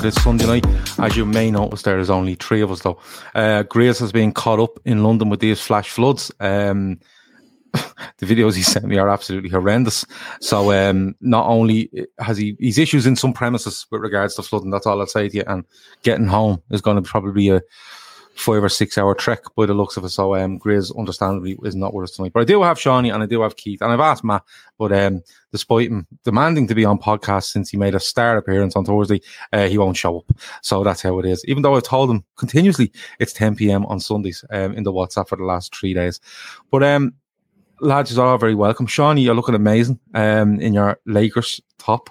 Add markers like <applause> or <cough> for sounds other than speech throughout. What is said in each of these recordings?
Back 4 for this Sunday night. As you may notice, there is only three of us, though. Uh, Grace has been caught up in London with these flash floods. Um, <laughs> the videos he sent me are absolutely horrendous. So, um, not only has he he's issues in some premises with regards to flooding, that's all I'll say to you. And getting home is going to probably be a five or six hour trek by the looks of it. So um Grizz understandably is not with us tonight. But I do have Shawnee and I do have Keith and I've asked Matt, but um despite him demanding to be on podcast since he made a star appearance on Thursday, uh, he won't show up. So that's how it is. Even though I've told him continuously it's 10 p.m. on Sundays um in the WhatsApp for the last three days. But um lads, you're all very welcome. Shawnee, you're looking amazing um in your Lakers top.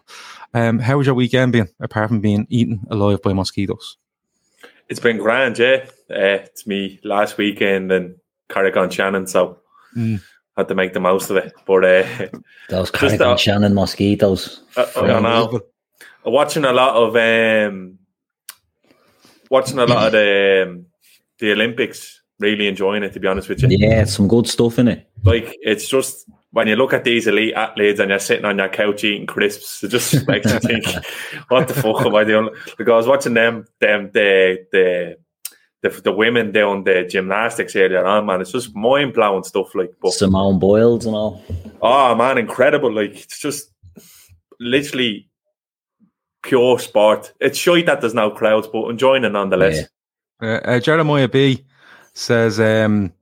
Um how was your weekend been apart from being eaten alive by mosquitoes? It's been grand, yeah. Uh, it's me last weekend and Carrick on Shannon, so Mm. had to make the most of it. But uh, Those Just Carrick that- and Shannon mosquitoes. I, I don't know. Watching a lot of um, watching a lot of the um, the Olympics, really enjoying it. To be honest with you, Yeah, some good stuff in it. like it's just when you look at these elite athletes and you're sitting on your couch eating crisps, it just <laughs> makes you think, "What the fuck am I doing?" Because I was watching them, them the the the, the women doing the gymnastics earlier on, man. It's just mind blowing stuff. Like, but Simone Biles and all. oh man, incredible! Like, it's just literally pure sport. It's shite that there's no crowds, but enjoying it nonetheless. Yeah. Uh, uh, Jeremiah B says, um,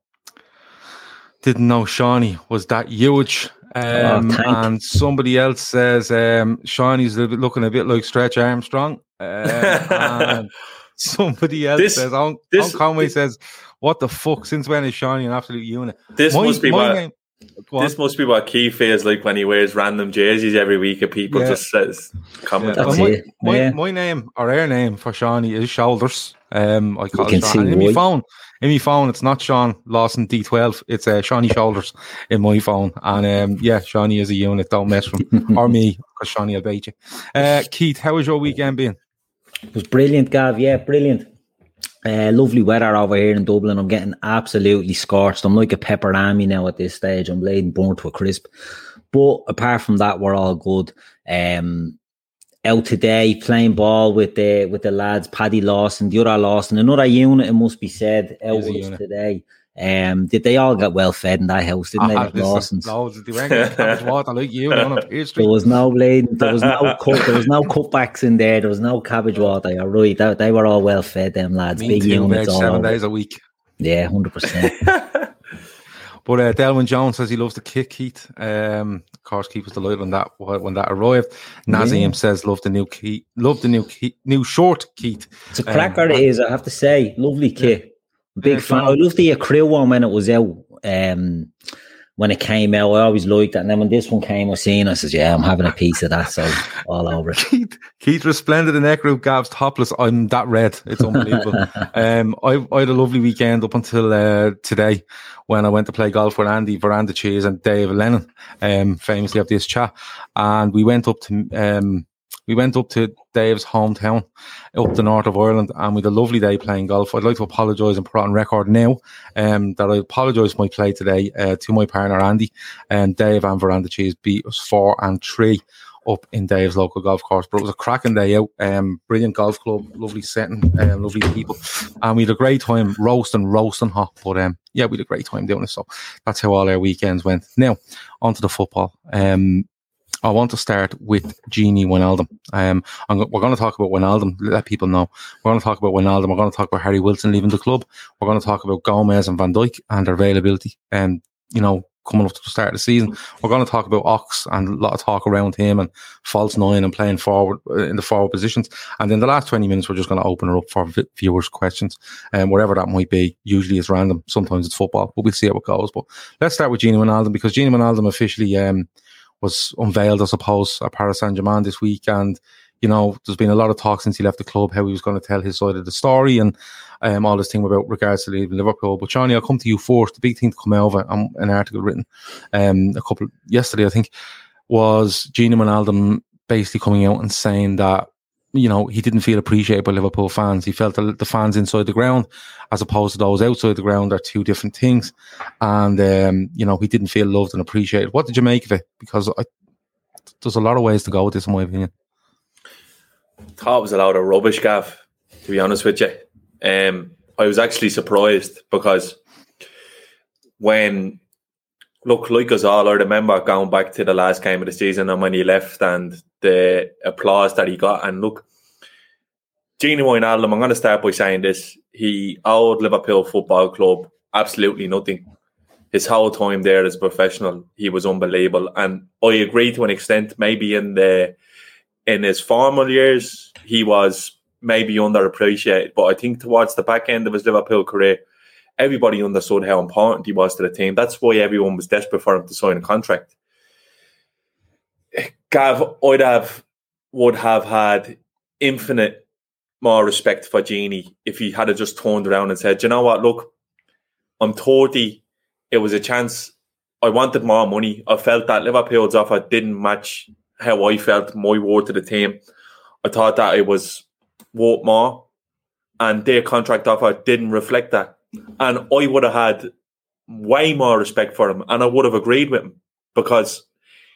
didn't know Shawnee was that huge. Um, Oh, and somebody else says, um, Shawnee's a little bit, looking a bit like Stretch Armstrong. Um, and <laughs> somebody else This- says, on, this- Conway this- says, what the fuck? Since when is Shawnee an absolute unit? This My- must be my what name- Go on. this must be what Keith feels like when he wears random jerseys every week, and people Yeah. just says comment. Yeah, on That's well, it. my, it. my, Yeah. my name or our name for Shawnee is Shoulders. Um, I call can it Sean. See in my phone, in my phone, it's not Sean Lawson D12. It's uh, Shawnee Shoulders in my phone. And um, yeah, Shawnee is a unit. Don't mess with him or me because Shawnee will bait you. Uh, Keith, how was your weekend been? It was brilliant, Gav. Yeah, brilliant. Uh, lovely weather over here in Dublin. I'm getting absolutely scorched. I'm like a pepper army now at this stage. I'm laid and burnt to a crisp. But apart from that, we're all good. Um, out today playing ball with the with the lads, Paddy Lawson, the other Lawson, another unit. It must be said out with us today. Um, did they all get well fed in that house? Didn't Ah, they? Lawsons. <laughs> loads of the water like you on a pastry. There was no bleeding. There was no <laughs> cut. There was no cutbacks in there. There was no cabbage water. You're right. They, they were all well fed. Them lads, Me big too, units all seven over. days a week. Yeah, hundred percent. <laughs> But uh, Delwyn Jones says he loves the kick, Keith. Um, of course, Keith was delighted when that when that arrived. Nazim yeah. says love the new Keith, love the new Keith, new short Keith. It's a cracker, um, it is. I have to say, lovely kit. Yeah. Big yeah, fan. I loved the crew one when it was out. Um, when it came out, I always liked that. And then when this one came, I seen, I said, "Yeah, I'm having a piece of that." So all <laughs> over it. Keith, Keith resplendent in that group. Gav's topless. I'm that red. It's unbelievable. <laughs> um, I, I, had a lovely weekend up until uh, today when I went to play golf with Andy Veranda Cheese and Dave Lennon, um, famously of this chat, and we went up to um, we went up to Dave's hometown up the north of Ireland and we had a lovely day playing golf. I'd like to apologise and put on record now um, that I apologise for my play today uh, to my partner Andy and Dave and Veranda Cheese beat us four and three up in Dave's local golf course. But it was a cracking day out. Um, brilliant golf club, lovely setting, um, lovely people, and we had a great time roasting, roasting hot. But um, yeah, we had a great time doing it. So that's how all our weekends went. Now onto the football. Um, I want to start with Gini Wijnaldum. Um, we're going to talk about Wijnaldum, let people know. We're going to talk about Wijnaldum. We're going to talk about Harry Wilson leaving the club. We're going to talk about Gomez and Van Dijk and their availability. And, you know, coming up to the start of the season, we're going to talk about Ox and a lot of talk around him and false nine and playing forward uh, in the forward positions. And in the last 20 minutes, we're just going to open her up for viewers' questions and um, whatever that might be. Usually it's random. Sometimes it's football, but we'll see how it goes. But let's start with Gini Wijnaldum because Gini Wijnaldum officially, um, was unveiled, I suppose, at Paris Saint Germain this week. And, you know, there's been a lot of talk since he left the club how he was going to tell his side of the story and um, all this thing about regards to leaving Liverpool. But, Johnny, I'll come to you first. The big thing to come it, um, an article written um, a couple yesterday, I think, was Gina Wijnaldum basically coming out and saying that you know, he didn't feel appreciated by Liverpool fans. He felt that the fans inside the ground, as opposed to those outside the ground, are two different things. And, um, you know, he didn't feel loved and appreciated. What did you make of it? Because I, there's a lot of ways to go with this, in my opinion. thought it was a lot of rubbish, Gav, to be honest with you. Um, I was actually surprised because when look, like us all, I remember going back to the last game of the season and when he left and the applause that he got. And look, Gini Wijnaldum, I'm going to start by saying this. He owed Liverpool Football Club absolutely nothing. His whole time there as a professional, he was unbelievable. And I agree to an extent, maybe in the in his formal years, he was maybe underappreciated. But I think towards the back end of his Liverpool career, everybody understood how important he was to the team. That's why everyone was desperate for him to sign a contract. Gav, I'd have would have had infinite more respect for Gini if he had just turned around and said, you know what, look, I'm 30. It was a chance. I wanted more money. I felt that Liverpool's offer didn't match how I felt, my word to the team. I thought that it was worth more. And their contract offer didn't reflect that. And I would have had way more respect for him and I would have agreed with him because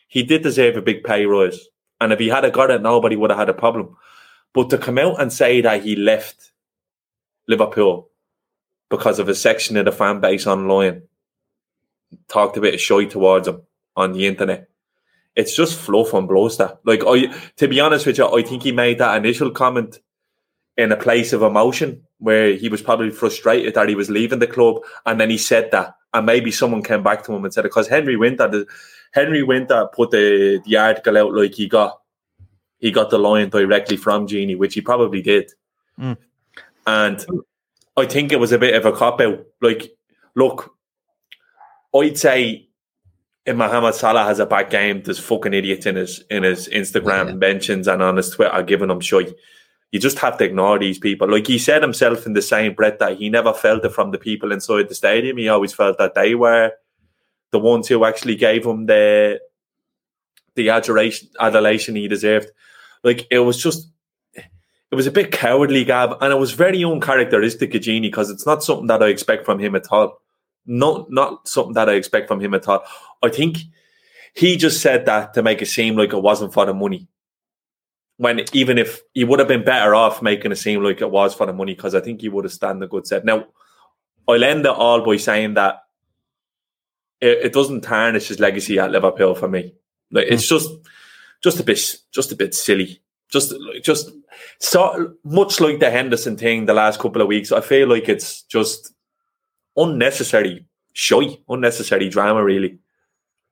he did deserve a big pay rise. And if he had a got it, nobody would have had a problem. But to come out and say that he left Liverpool because of a section of the fan base online, talked a bit of shy towards him on the internet. It's just fluff and bluster. Like I, to be honest with you, I think he made that initial comment in a place of emotion where he was probably frustrated that he was leaving the club, and then he said that, and maybe someone came back to him and said it because Henry Winter, Henry Winter put the the article out like he got he got the line directly from Gini, which he probably did, mm. and I think it was a bit of a cop out. Like, look, I'd say if Mohamed Salah has a bad game, there's fucking idiots in his in his Instagram yeah. mentions and on his Twitter giving him shit you just have to ignore these people. Like he said himself in the same breath that he never felt it from the people inside the stadium. He always felt that they were the ones who actually gave him the the adoration adulation he deserved. Like it was just it was a bit cowardly, Gab, and it was very uncharacteristic of Genie because it's not something that I expect from him at all. Not not something that I expect from him at all. I think he just said that to make it seem like it wasn't for the money when even if he would have been better off making it seem like it was for the money, because I think he would have stand the good set. Now, I'll end it all by saying that it, it doesn't tarnish his legacy at Liverpool for me. Like it's hmm. just just a bit just a bit silly. Just just so much like the Henderson thing the last couple of weeks, I feel like it's just unnecessary shy, unnecessary drama, really.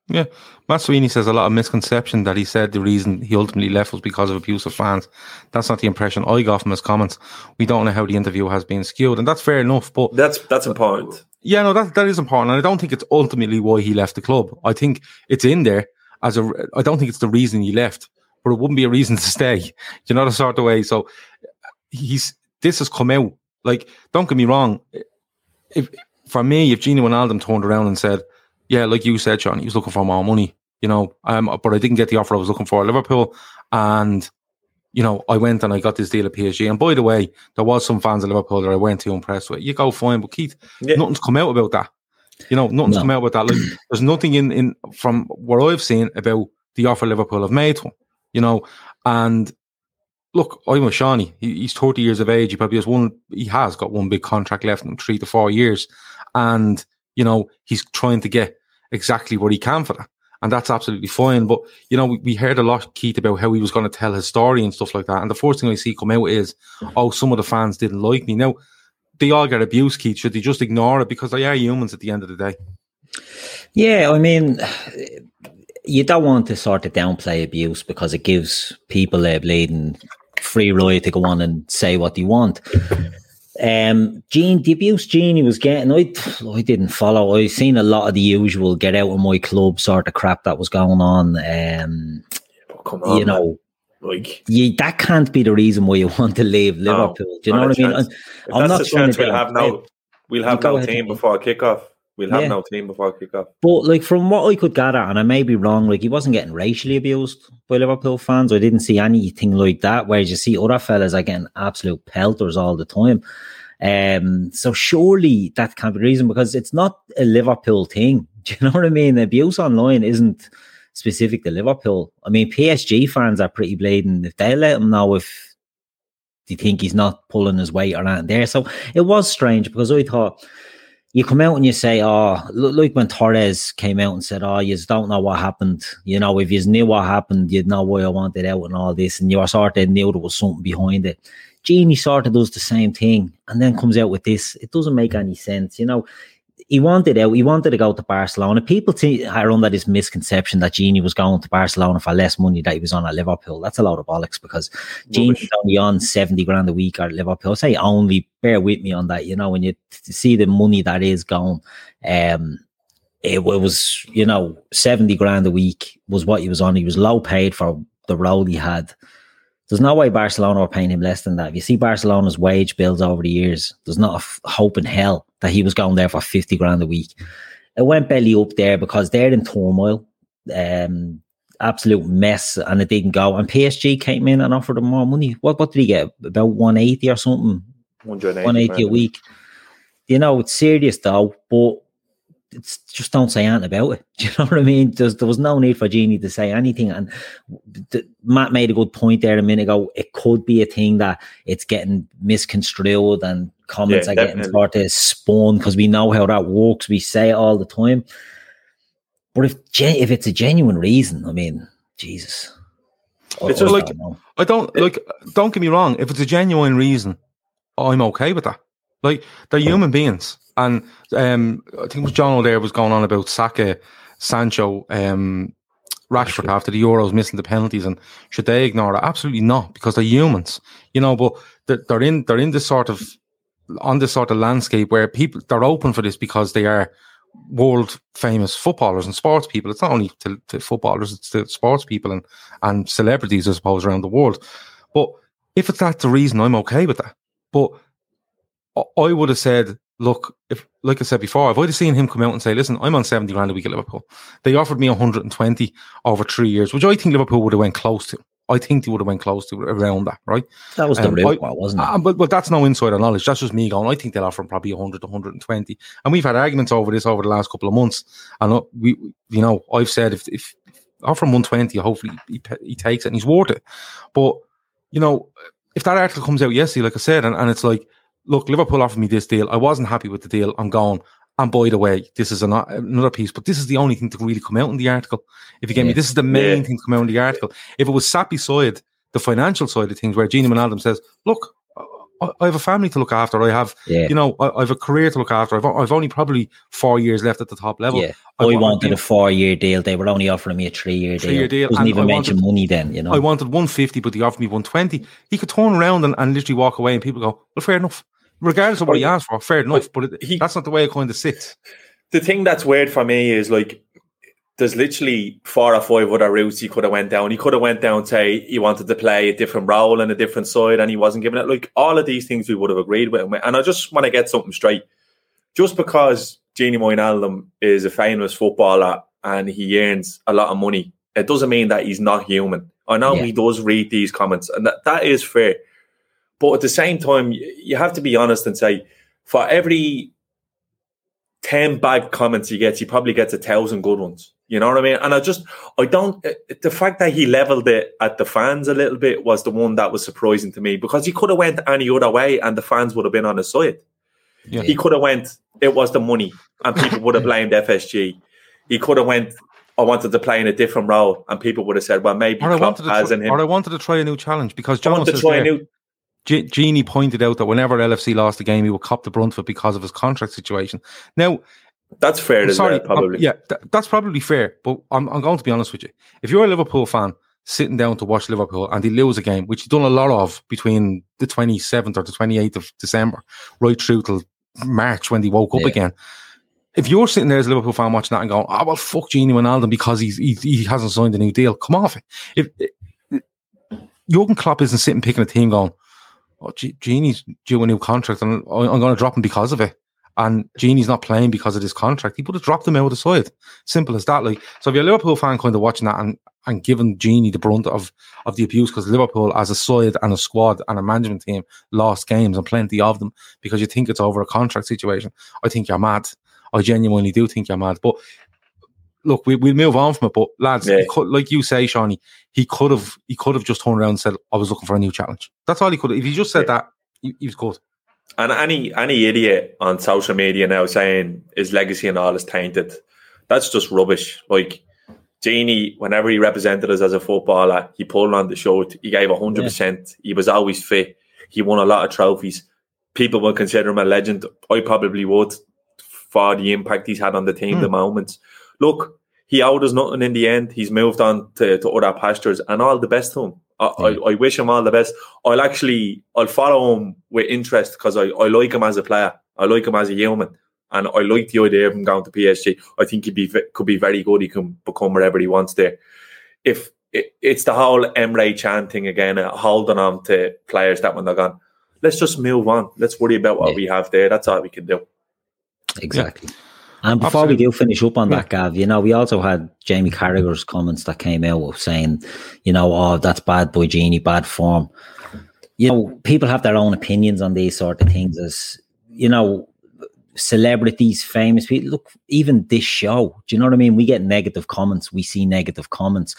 Yeah, Matt Sweeney says a lot of misconception that he said the reason he ultimately left was because of abuse of fans. That's not the impression I got from his comments. We don't know how the interview has been skewed, and that's fair enough. But that's that's important. Yeah, no, that that is important, and I don't think it's ultimately why he left the club. I think it's in there as a. I don't think it's the reason he left, but it wouldn't be a reason to stay. <laughs> You know the sort of way. So he's this has come out. Like, don't get me wrong. If for me, if Gini Wijnaldum turned around and said yeah, like you said, Sean, he was looking for more money, you know, um, but I didn't get the offer I was looking for at Liverpool. And, you know, I went and I got this deal at PSG. And by the way, there was some fans of Liverpool that I weren't too impressed with. You go fine, but Keith, yeah. nothing's come out about that. You know, nothing's no. come out about that. Like, <clears throat> there's nothing in, in from what I've seen about the offer Liverpool have made to him, you know, and look, I'm with Shawnee. He, he's 30 years of age. He probably has one, he has got one big contract left in three to four years. And, you know, he's trying to get exactly what he can for that. And that's absolutely fine. But, you know, we, we heard a lot, Keith, about how he was going to tell his story and stuff like that. And the first thing I see come out is, oh, some of the fans didn't like me. Now, they all get abused, Keith. Should they just ignore it? Because they are humans at the end of the day. Yeah, I mean, you don't want to sort of downplay abuse because it gives people a bleeding free ride to go on and say what they want. Um, Gene, the abuse Genie was getting, I, I didn't follow. I seen a lot of the usual get out of my club sort of crap that was going on. Um, oh, on, you know, man. like you, that can't be the reason why you want to leave Liverpool. No, Do you know what I mean? I'm, not the chance we'll have no, we'll have no team before kickoff. We'll have yeah. no team before kickoff. But like from what I could gather, and I may be wrong, like he wasn't getting racially abused by Liverpool fans. I didn't see anything like that. Whereas you see other fellas are getting absolute pelters all the time. Um, so surely that can't be the reason because it's not a Liverpool thing. <laughs> Do you know what I mean? The Abuse online isn't specific to Liverpool. I mean, PSG fans are pretty blatant. If they let him know if they think he's not pulling his weight or not there. So it was strange because I thought you come out and you say, oh, like when Torres came out and said, oh, you don't know what happened. You know, if you knew what happened, you'd know why I wanted out and all this. And you sort of knew there was something behind it. Genie sort of does the same thing and then comes out with this. It doesn't make any sense. You know, he wanted out. He wanted to go to Barcelona. People t- are under this misconception that Genie was going to Barcelona for less money that he was on at Liverpool. That's a lot of bollocks because Genie's only on seventy grand a week at Liverpool. I say only. Bear with me on that. You know, when you t- see the money that is gone, um, it, it was you know seventy grand a week was what he was on. He was low paid for the role he had. There's no way Barcelona are paying him less than that. If you see Barcelona's wage bills over the years, there's not a f- hope in hell that he was going there for 50 grand a week. It went belly up there because they're in turmoil. Um, absolute mess and it didn't go. And PSG came in and offered him more money. What what did he get? About 180 or something? 180, 180 a week. You know, it's serious though, but just don't say anything about it. <laughs> Do you know what I mean? There's, there was no need for Genie to say anything. And the, Matt made a good point there a minute ago. It could be a thing that it's getting misconstrued and comments yeah, are definitely. getting sort of spun because we know how that works. We say it all the time. But if if it's a genuine reason, I mean, Jesus. It's just like I don't like. Don't get me wrong. If it's a genuine reason, I'm okay with that. Like they're human beings. And um, I think it was John O'Dare was going on about Saka, Sancho, um, Rashford after the Euros missing the penalties, and should they ignore it? Absolutely not, because they're humans, you know. But they're, they're in they're in this sort of on this sort of landscape where people they're open for this because they are world famous footballers and sports people. It's not only to, to footballers; it's to sports people and and celebrities, I suppose, around the world. But if it's that the reason, I'm okay with that. But I would have said look, if like I said before, if I'd have seen him come out and say, "Listen, I'm on seventy grand a week at Liverpool," they offered me 120 over three years, which I think Liverpool would have went close to. I think they would have went close to around that, right? That was the um, one, wasn't it? Uh, but, but that's no insider knowledge. That's just me going. I think they'll offer him probably 100 to 120. And we've had arguments over this over the last couple of months. And we, you know, I've said if, if offer him 120, hopefully he, he takes it and he's worth it. But, you know, if that article comes out yesterday, like I said, and, and it's like, look, Liverpool offered me this deal. I wasn't happy with the deal. I'm gone. And by the way, this is an, another piece, but this is the only thing to really come out in the article. If you get yeah. me, this is the main yeah. thing to come out in the article. If it was sat beside the financial side of things, where Genie Wijnaldum says, look, I, I have a family to look after. I have, Yeah. you know, I, I have a career to look after. I've, I've only probably four years left at the top level. Yeah, I I, want- wanted a four-year deal. They were only offering me a three-year deal. Three-year deal, Doesn't and even I mention wanted- money. Then you know. I wanted 150, but they offered me 120. He could turn around and, and literally walk away, and people go, "Well, fair enough." Regardless of what he asked for, fair enough. But it, he- that's not the way it kind of sits. the thing that's weird for me is like there's literally four or five other routes he could have went down. He could have went down, say he wanted to play a different role and a different side, and he wasn't given it. Like all of these things, we would have agreed with him. And I just want to get something straight. Just because Genie Wijnaldum is a famous footballer and he earns a lot of money, it doesn't mean that he's not human. I know Yeah. he does read these comments, and that, that is fair. But at the same time, you have to be honest and say, for every 10 bad comments he gets, he probably gets a thousand good ones. You know what I mean? And I just, I don't, uh, the fact that he leveled it at the fans a little bit was the one that was surprising to me because he could have went any other way and the fans would have been on his side. Yeah. He could have went, it was the money and people would have blamed FSG. He could have went, I wanted to play in a different role and people would have said, well, maybe Or I wanted to, try, or I wanted to try a new challenge because I John want to says try a new, G- Genie pointed out that whenever LFC lost the game, he would cop the brunt of it because of his contract situation. Now, that's fair I'm sorry, well, probably. um, yeah, th- that's probably fair. But I'm, I'm going to be honest with you. If you're a Liverpool fan sitting down to watch Liverpool and they lose a game, which you've done a lot of between the 27th or the 28th of December, right through till March when they woke up Yeah. again. If you're sitting there as a Liverpool fan watching that and going, "Oh well, fuck Genie Wijnaldum because he's he, he hasn't signed a new deal," come off it. If, if Jurgen Klopp isn't sitting picking a team going, "Oh, Genie's due a new contract and I'm going to drop him because of it," and Genie's not playing because of this contract, he would have dropped him out of the side. Simple as that. Like, so if you're a Liverpool fan kind of watching that and, and giving Genie the brunt of, of the abuse because Liverpool as a side and a squad and a management team lost games and plenty of them because you think it's over a contract situation, I think you're mad. I genuinely do think you're mad. But look, we, we'll move on from it. But lads, Yeah. could, like you say, Shawnee, he could have he could have just turned around and said, I was looking for a new challenge. That's all he could have. If he just said Yeah. that, he, he was good. And any any idiot on social media now saying his legacy and all is tainted, that's just rubbish. Like Genie, whenever he represented us as a footballer, he pulled on the shirt. He gave hundred percent. He was always fit. He won a lot of trophies. People will consider him a legend. I probably would for the impact he's had on the team, the hmm. moments. Look, he owed us nothing in the end. He's moved on to, to other pastures, and all the best to him. I, I, I wish him all the best. I'll actually I'll follow him with interest because I, I like him as a player. I like him as a human, and I like the idea of him going to PSG. I think he'd be could be very good. He can become wherever he wants there. If it, it's the whole Emre chanting again, uh, holding on to players that when they're gone, let's just move on. Let's worry about what Yeah. we have there. That's all we can do. Exactly. And before we do finish up on that, Gav, you know, we also had Jamie Carragher's comments that came out saying, you know, oh, that's bad boy Genie, bad form. You know, people have their own opinions on these sort of things as, you know, celebrities, famous people. Look, even this show, do you know what I mean? We get negative comments, we see negative comments.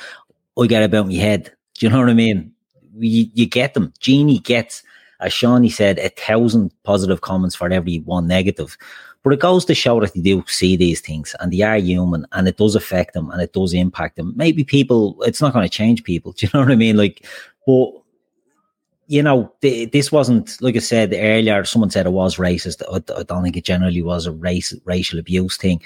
I get about my head. Do you know what I mean? We, you get them. Genie gets, as Shawnee said, a thousand positive comments for every one negative. But it goes to show that they do see these things and they are human and it does affect them and it does impact them. Maybe people, it's not going to change people. <laughs> Do you know what I mean? Like, but, you know, th- this wasn't, like I said earlier, someone said it was racist. I, I don't think it generally was a race, racial abuse thing.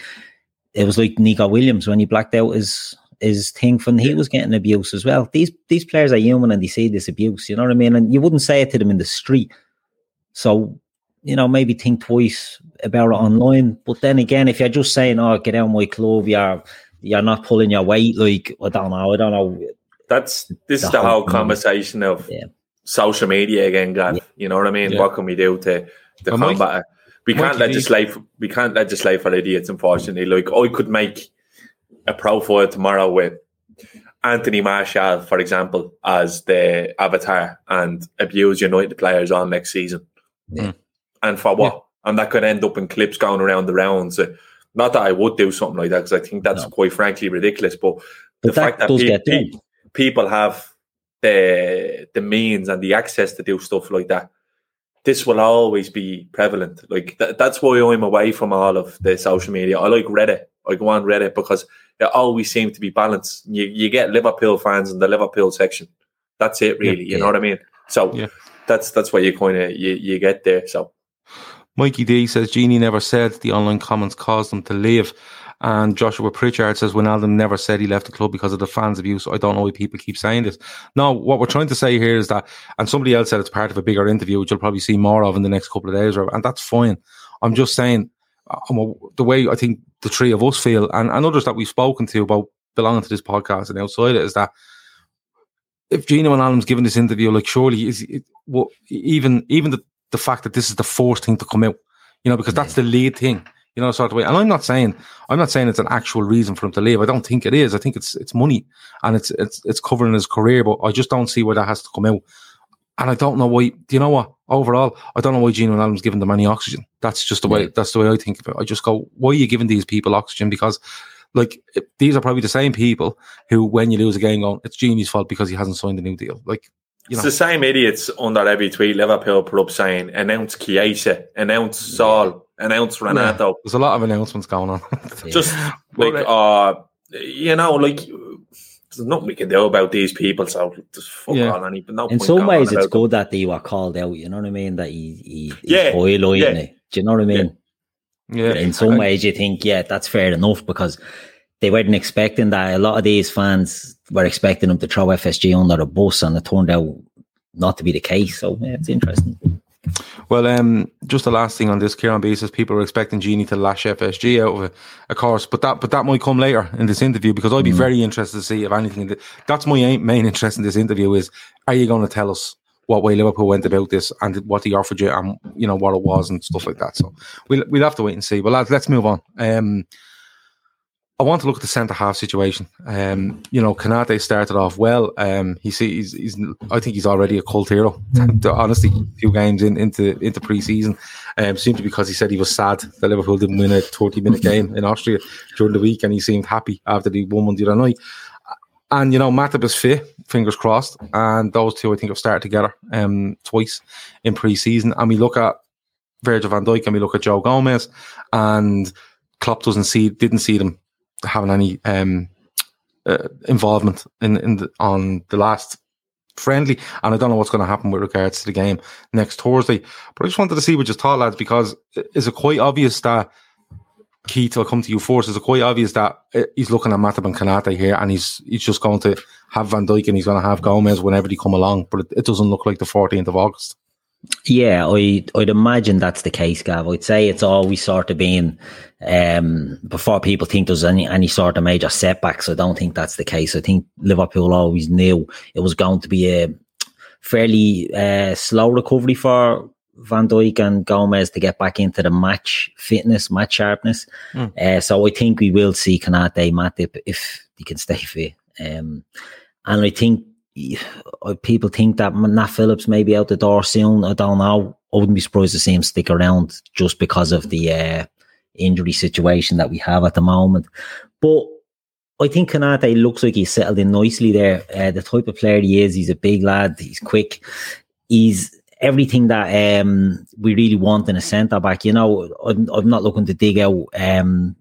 It was like Neco Williams when he blacked out his his thing when he was getting abuse as well. These these players are human and they see this abuse, you know what I mean? And you wouldn't say it to them in the street. So you know, maybe think twice about it online. But then again, if you're just saying, "Oh, get out of my club," you're you're not pulling your weight. Like I don't know, I don't know. That's this The is the whole whole thing. conversation of Yeah. social media again, Gav. You know what I mean? Yeah. What can we do to to But Mike- combat it? We can't Mikey, legislate. We can't legislate for idiots. Unfortunately, like I could make a profile tomorrow with Anthony Martial, for example, as the avatar and abuse United players on next season. Yeah. And for what? And that could end up in clips going around the rounds. Uh, Not that I would do something like that because I think that's No. quite frankly ridiculous. But the that fact that does pe- pe- people have the the means and the access to do stuff like that, this will always be prevalent. Like th- that's why I'm away from all of the social media. I like Reddit. I go on Reddit because it always seems to be balanced. You you get Liverpool fans in the Liverpool section. That's it, really. you know what I mean? So Yeah. that's that's what you kind of you, you get there. So Mikey D says Genie never said the online comments caused them to leave. And Joshua Pritchard says Wijnaldum never said he left the club because of the fans' abuse. I don't know why people keep saying this. No, what we're trying to say here is that, and somebody else said it's part of a bigger interview, which you'll probably see more of in the next couple of days, and that's fine. I'm just saying, um, the way I think the three of us feel, and, and others that we've spoken to about belonging to this podcast and outside it, is that if Gino Wijnaldum's given this interview, like surely is it, well, even even the, the fact that this is the fourth thing to come out, you know, because that's the lead thing, you know, sort of way. And I'm not saying I'm not saying it's an actual reason for him to leave. I don't think it is. I think it's it's money and it's it's it's covering his career, but I just don't see where that has to come out. And I don't know why. Do you know what? Overall, I don't know why Gino Wijnaldum's giving them any oxygen. That's just the way. That's the way I think of it. I just go, why are you giving these people oxygen? Because like these are probably the same people who, when you lose a game, going, it's Genie's fault because he hasn't signed a new deal. Like, you know. It's the same idiots on that every tweet Liverpool put up saying, announce Chiesa, announce Saul, announce Renato. Yeah, there's a lot of announcements going on. <laughs> Just <laughs> like, uh, you know, like, there's nothing we can do about these people, so just fuck Yeah. on. Any, no In point some going ways, on it's about them. good that they were called out. You know what I mean? That he, he he's Yeah, highlighting yeah. it. Do you know what I mean? yeah. In some And- ways, you think, yeah, that's fair enough because they weren't expecting that. A lot of these fans were expecting them to throw FSG under the bus, and it turned out not to be the case. So yeah, it's interesting. Well, um, just the last thing on this, Kieran B says people are expecting Genie to lash FSG out of it, of course, but that but that might come later in this interview because I'd be very interested to see if anything. that- That's my main interest in this interview is: Are you going to tell us what way Liverpool went about this and what they offered you and you know what it was and stuff like that? So we'll we'll have to wait and see. But lads, let's move on. Um, I want to look at the centre half situation. Um, you know, Konaté started off well. Um, he's, he's, he's, I think he's already a cult hero. <laughs> Honestly, a few games in, into into pre-season, um, simply because he said he was sad that Liverpool didn't win a thirty-minute game in Austria during the week, and he seemed happy after the won one the other night. And you know, Matip is fit, fingers crossed, and those two I think have started together um, twice in pre-season. And we look at Virgil van Dijk and we look at Joe Gomez, and Klopp doesn't see didn't see them having any um, uh, involvement in in the, on the last friendly, and I don't know what's going to happen with regards to the game next Thursday. But I just wanted to see what you thought, lads, because is it quite obvious that Keith will come to you first? Is it quite obvious that uh, he's looking at Matip and Konaté here, and he's he's just going to have Van Dijk and he's going to have Gomez whenever they come along? But it, it doesn't look like the 14th of August. Yeah, I I'd imagine that's the case, Gav. I'd say it's always sort of been um, before people think there's any any sort of major setbacks. I don't think that's the case. I think Liverpool always knew it was going to be a fairly uh, slow recovery for Van Dijk and Gomez to get back into the match fitness, match sharpness. Uh, so I think we will see Konaté, Matip if he can stay fit. Um, and I think people think that Nat Phillips may be out the door soon. I don't know. I wouldn't be surprised to see him stick around just because of the uh, injury situation that we have at the moment. But I think Konaté looks like he's settled in nicely there. Uh, the type of player he is, he's a big lad. He's quick. He's everything that um, we really want in a centre back. You know, I'm, I'm not looking to dig out um,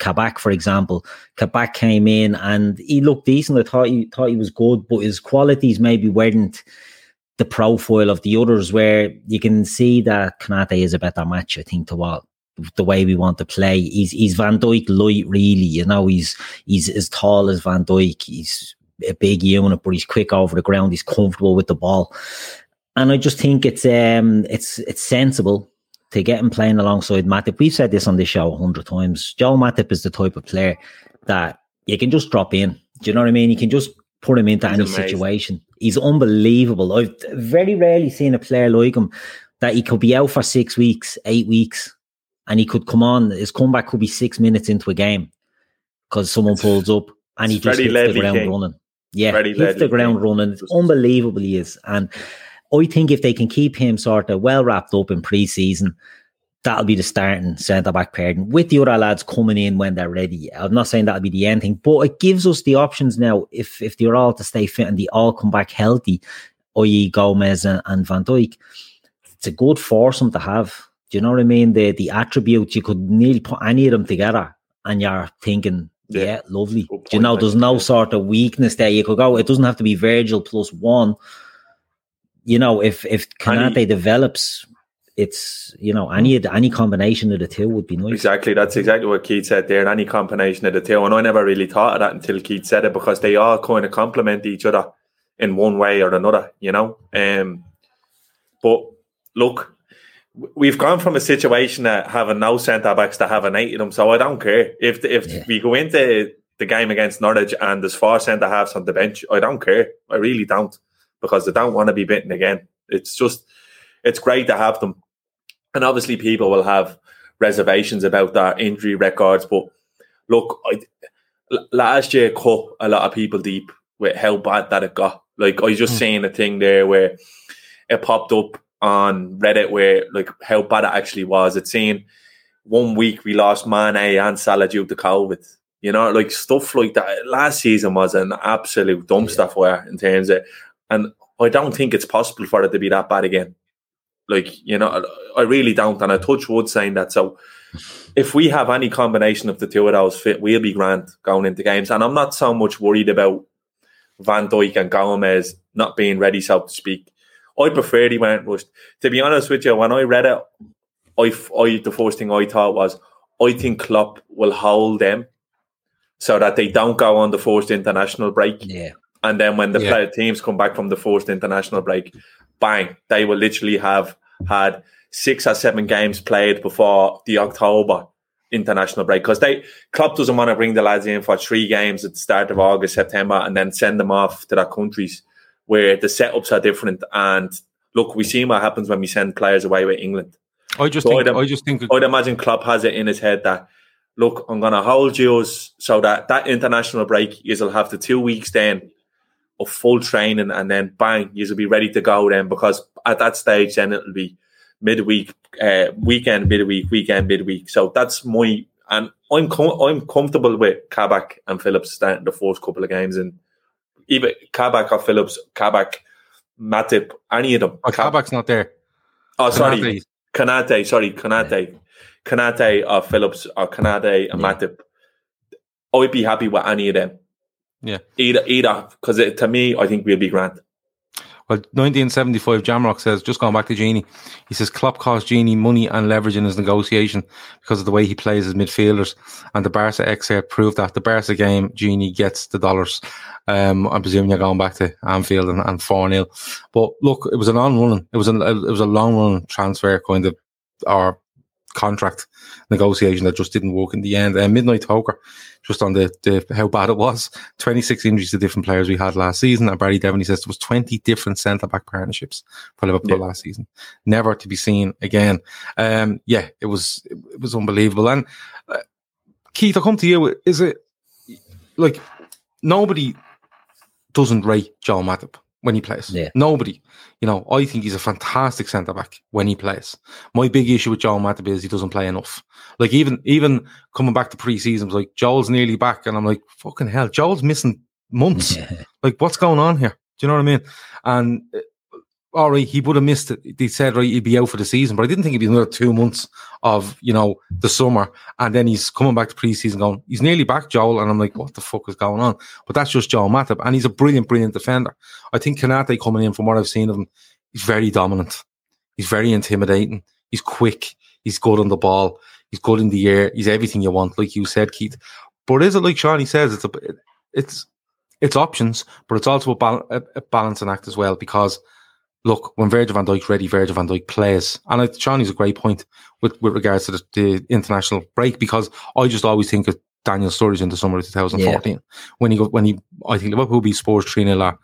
Kabak, for example. Kabak came in and he looked decent. I thought he thought he was good, but his qualities maybe weren't the profile of the others. Where you can see that Konaté is a better match, I think, to what the way we want to play. He's he's Van Dijk light, really. You know, he's he's as tall as Van Dijk. He's a big unit, but he's quick over the ground. He's comfortable with the ball, and I just think it's um it's it's sensible to get him playing alongside Matip. We've said this on this show a hundred times. Joe Matip is the type of player that you can just drop in. Do you know what I mean? You can just put him into He's any amazing. situation. He's unbelievable. I've very rarely seen a player like him that he could be out for six weeks, eight weeks, and he could come on. His comeback could be six minutes into a game because someone It's- pulls up and he just hits the ground King. running. Yeah, Freddie hits the ground King. running. It's Unbelievable he is. And I think if they can keep him sort of well wrapped up in pre-season, that'll be the starting centre back pairing with the other lads coming in when they're ready. I'm not saying that'll be the end thing, but it gives us the options now if if they're all to stay fit and they all come back healthy, i.e. Gomez and, and Van Dijk. It's a good foursome to have. Do you know what I mean? The the attributes you could nearly put any of them together and you're thinking, Yeah. yeah, lovely. Do you know, there's no sort of weakness there. You could go, it doesn't have to be Virgil plus one you know, if if Konaté Any- develops, it's you know any any combination of the two would be nice. Exactly, that's exactly what Keith said there. And any combination of the two, and I never really thought of that until Keith said it because they all kind of complement each other in one way or another, you know. Um, but look, we've gone from a situation that having no centre backs to having eight of them, so I don't care if if Yeah. we go into the game against Norwich and there's four centre halves on the bench. I don't care. I really don't because they don't want to be bitten again. It's just it's great to have them and obviously people will have reservations about their injury records. But look, I, last year cut a lot of people deep with how bad that it got. Like I was just Mm. saying a thing there where it popped up on Reddit where like how bad it actually was. It's saying one week we lost Mane and Salah due to COVID. You know, like stuff like that. Last season was an absolute dumpster fire in terms of, and I don't think it's possible for it to be that bad again. Like, you know, I really don't. And I touch wood saying that. So if we have any combination of the two of those fit, we'll be grand going into games. And I'm not so much worried about Van Dijk and Gomez not being ready, so to speak. I prefer he went rushed. To be honest with you, when I read it, I, I the first thing I thought was, I think Klopp will hold them so that they don't go on the first international break. Yeah, And then when the Yeah. player teams come back from the forced international break, bang, they will literally have had six or seven games played before the October international break. Because they club doesn't want to bring the lads in for three games at the start of August, September, and then send them off to their countries where the setups are different. And look, we see what happens when we send players away with England. I just So think I'd- I just think I'd imagine Klopp has it in his head that look, I'm going to hold you so that that international break you'll have the two weeks then of full training, and then bang, you'll be ready to go then because at that stage then it'll be midweek, uh, weekend, midweek, weekend, midweek. So that's my and I'm com- I'm comfortable with Kabak and Phillips starting the first couple of games, and either Kabak or Phillips, Kabak, Matip, any of them. oh, Kabak's not there. Oh, sorry. Konaté, sorry, Konaté. Konaté or Phillips or Konaté and Yeah. Matip. I'd be happy with any of them. Yeah. Either, either, because to me, I think we'll be grand. Well, 1975, Jamrock says, just going back to Genie, he says Klopp cost Genie money and leverage in his negotiation because of the way he plays his midfielders. And the Barca excerpt proved that the Barca game, Genie gets the dollars. Um, I'm presuming you're going back to Anfield and, and 4 0. But look, it was a long running, it was a, it was a long run transfer kind of, or contract negotiation that just didn't work in the end. Uh, Midnight Toker, just on the, the how bad it was. 26 injuries to different players we had last season. And Barry Devon, he says there was 20 different centre back partnerships for Liverpool Yeah. last season. Never to be seen again. Um, yeah, it was it was unbelievable. And uh, Keith, I come to you. Is it like nobody doesn't rate Joel Matip when he plays? Yeah. Nobody. You know, I think he's a fantastic centre back when he plays. My big issue with Joel Matip is he doesn't play enough. Like even even coming back to pre-season, was like Joel's nearly back, and I'm like, fucking hell, Joel's missing months. yeah, <laughs> Like, what's going on here? Do you know what I mean? And uh, all right, he would have missed it. They said right, he'd be out for the season, but I didn't think it'd be another two months of you know the summer, and then he's coming back to preseason, going, he's nearly back, Joel, and I'm like, what the fuck is going on? But that's just Joel Matip, and he's a brilliant, brilliant defender. I think Konaté coming in from what I've seen of him, he's very dominant. He's very intimidating. He's quick. He's good on the ball. He's good in the air. He's everything you want, like you said, Keith. But is it like Shawnee says? It's a, it's it's options, but it's also a, bal- a balancing act as well. Because look, when Virgil van Dijk's ready, Virgil van Dijk plays, and I, Shawnee's a great point with with regards to the, the international break. Because I just always think of Daniel Sturridge in the summer of 2014 when he go when he I think Liverpool beat Spurs three 0 at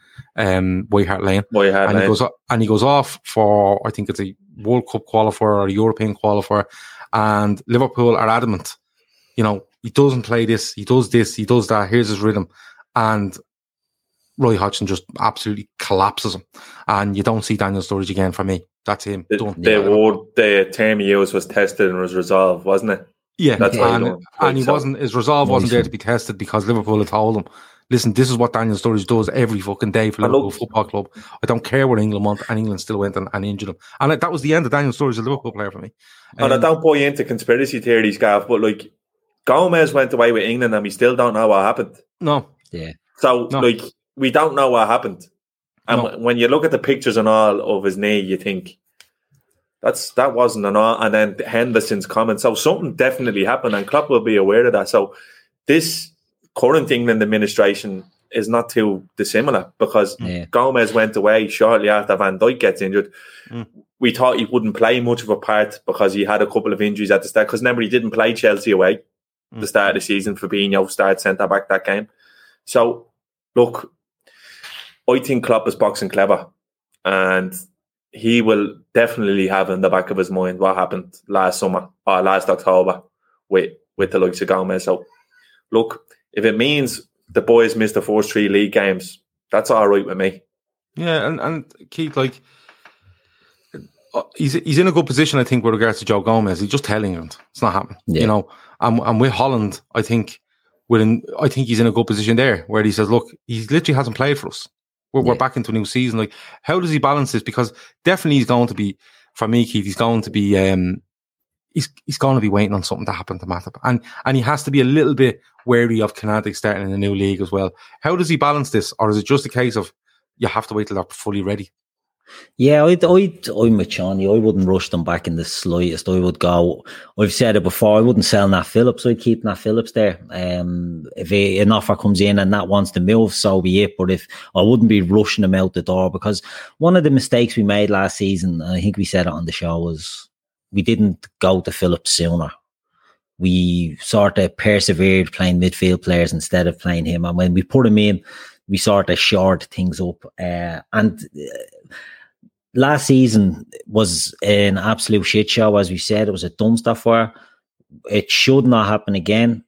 um, White Hart Lane had and he goes and he goes off for I think it's a World Cup qualifier or a European qualifier, and Liverpool are adamant. You know, he doesn't play this, he does this, he does that. Here's his rhythm, and Roy Hodgson just absolutely collapses him, and you don't see Daniel Sturridge again for me. That's him the, done. the word, the term he used was tested and was resolved, wasn't it? Yeah, That's why and, he and he so. wasn't. His resolve wasn't there to be tested because Liverpool had told him, "Listen, this is what Daniel Sturridge does every fucking day for And Liverpool Football Club. I don't care what England want." And England still went and, and injured him, and that was the end of Daniel Sturridge, as a Liverpool player for me. And I Um, don't buy into conspiracy theories, Gav, but like Gomez went away with England and we still don't know what happened. no, yeah. So, No. like, we don't know what happened. And No. when you look at the pictures and all of his knee, you think that's that wasn't an all. And then Henderson's comment. So something definitely happened, and Klopp will be aware of that. So this current England administration is not too dissimilar because Yeah. Gomez went away shortly after Van Dijk gets injured. Mm. We thought he wouldn't play much of a part because he had a couple of injuries at the start. Because remember, he didn't play Chelsea away Mm. the start of the season. Fabinho started centre back that game. So look, I think Klopp is boxing clever, and he will definitely have in the back of his mind what happened last summer or last October with with the likes of Gomez. So look, if it means the boys missed the first three league games, that's all right with me. Yeah, and, and Keith, like, uh, he's he's in a good position, I think, with regards to Joe Gomez. He's just telling England it's not happening. Yeah. You know, and, and with Holland, I think, within, I think he's in a good position there where he says, look, he literally hasn't played for us. We're, we're back into a new season. Like, how does he balance this? Because definitely he's going to be, for me, Keith, he's going to be, um, he's he's going to be waiting on something to happen to Matip, and and he has to be a little bit wary of Konaté starting in a new league as well. How does he balance this, or is it just a case of you have to wait till they're fully ready? Yeah, I'd, I'd, I'm with Johnny. I wouldn't rush them back in the slightest. I would go. I've said it before. I wouldn't sell Nat Phillips. I'd keep Nat Phillips there. Um, if an offer comes in and Nat wants to move, so be it. But if I wouldn't be rushing him out the door because one of the mistakes we made last season, I think we said it on the show, was we didn't go to Phillips sooner. We sort of persevered playing midfield players instead of playing him, and when we put him in, we sort of shored things up. Uh, and uh, last season was an absolute shit show, as we said. It was a dumpster fire. It should not happen again.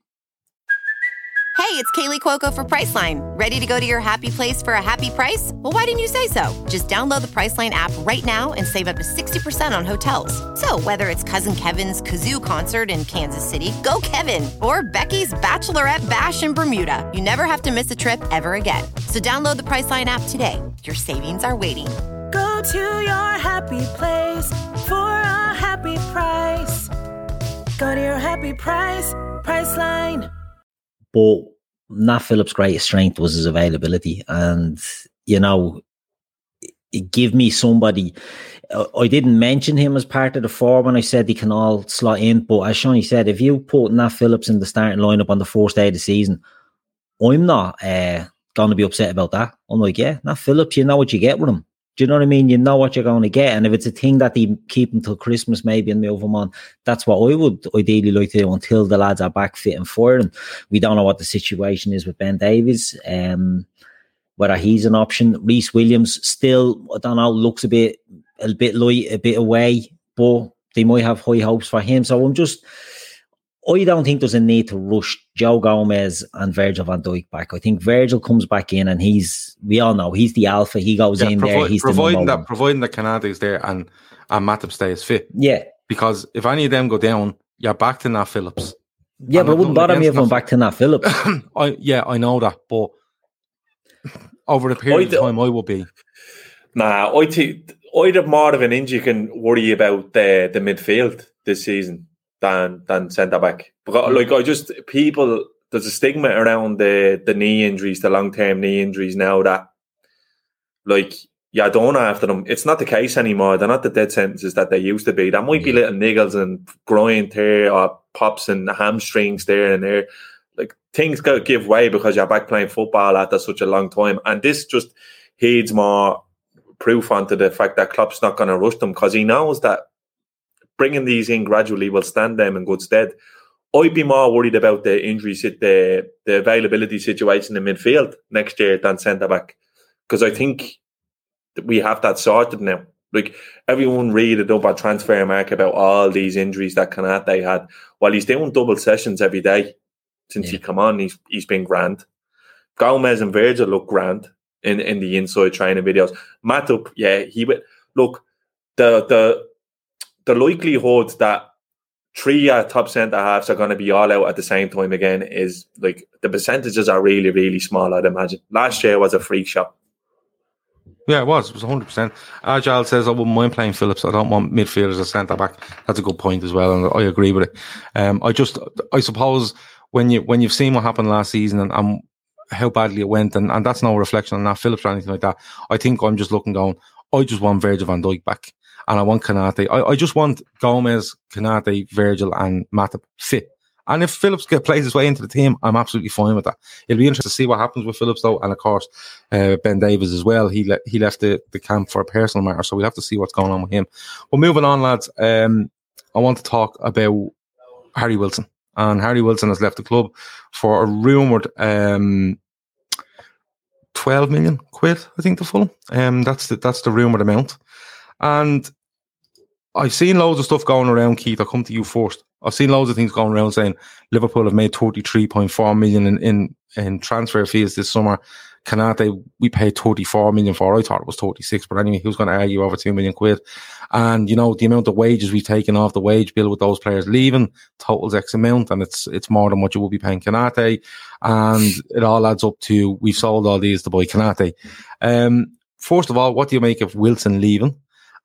Hey, it's Kaley Cuoco for Priceline. Ready to go to your happy place for a happy price? Well, why didn't you say so? Just download the Priceline app right now and save up to 60% on hotels. So, whether it's Cousin Kevin's Kazoo concert in Kansas City, go Kevin, or Becky's Bachelorette Bash in Bermuda, you never have to miss a trip ever again. So, download the Priceline app today. Your savings are waiting. Go to your happy place for a happy price. Go to your happy price, Priceline. But Nat Phillips' greatest strength was his availability. And, you know, give me somebody. I didn't mention him as part of the four when I said he can all slot in. But as Shawnee said, if you put Nat Phillips in the starting lineup on the first day of the season, I'm not uh, going to be upset about that. I'm like, yeah, Nat Phillips, you know what you get with him. Do you know what I mean? You know what you're going to get. And if it's a thing that they keep until Christmas, maybe, and move him on, that's what I would ideally like to do until the lads are back fit and firing. We don't know what the situation is with Ben Davies, um, whether he's an option. Rhys Williams still, I don't know, looks a bit, a bit light, a bit away, but they might have high hopes for him. So I'm just, I don't think there's a need to rush Joe Gomez and Virgil van Dijk back. I think Virgil comes back in and he's, we all know, he's the alpha. He goes in there. He's providing number that one. providing that Konaté's there and and Matip stays fit. Yeah. Because if any of them go down, you're back to Nat Phillips. Yeah, And but it wouldn't nothing bother me if against I'm back to Nat Phillips. <laughs> I yeah, I know that, but over the period I of time, I will be. Nah, I think I'd have more of an injury can worry about the the midfield this season than than centre back. Because like I just people there's a stigma around the the knee injuries, the long term knee injuries now that like yeah, don't after them. It's not the case anymore. They're not the dead sentences that they used to be. There might be little niggles and groin tear or pops and hamstrings there and there. Like things go give way because you're back playing football after such a long time. And this just heeds more proof onto the fact that Klopp's not going to rush them because he knows that bringing these in gradually will stand them in good stead. I'd be more worried about the injury, the the availability situation in midfield next year than centre back because I think that we have that sorted now. Like everyone read it up on Transfermarkt about all these injuries that Konaté had. While he's doing double sessions every day since he come on, he's he's been grand. Gomez and Virgil look grand in, in the inside training videos. Matip, yeah, he would look the the the likelihood that three uh, top centre halves are going to be all out at the same time again is like the percentages are really really small. I'd imagine last year was a freak show. Yeah, it was. It was 100%. Agile says, I wouldn't mind playing Phillips. I don't want midfielders as centre back. That's a good point as well. And I agree with it. Um, I just, I suppose when you, when you've seen what happened last season and, and how badly it went, and, and that's no reflection on that Phillips or anything like that. I think I'm just looking going, I just want Virgil van Dijk back. And I want Konate. I, I just want Gomez, Konate, Virgil, and Matip fit. And if Phillips get plays his way into the team, I'm absolutely fine with that. It'll be interesting to see what happens with Phillips though, and of course uh, Ben Davies as well. He le- he left the, the camp for a personal matter, so we'll have to see what's going on with him. But moving on, lads, um, I want to talk about Harry Wilson, and Harry Wilson has left the club for a rumored um, 12 million quid, I think, the full. Um, that's the, that's the rumored amount. And I've seen loads of stuff going around, Keith. I'll come to you first. I've seen loads of things going around saying Liverpool have made 33.4 million in, in, in transfer fees this summer. Konaté, we paid 34 million for. I thought it was 36, but anyway, he was going to argue over 2 million quid. And, you know, the amount of wages we've taken off the wage bill with those players leaving totals X amount, and it's it's more than what you will be paying Konaté. And it all adds up to we've sold all these to buy Konaté. Um, first of all, what do you make of Wilson leaving?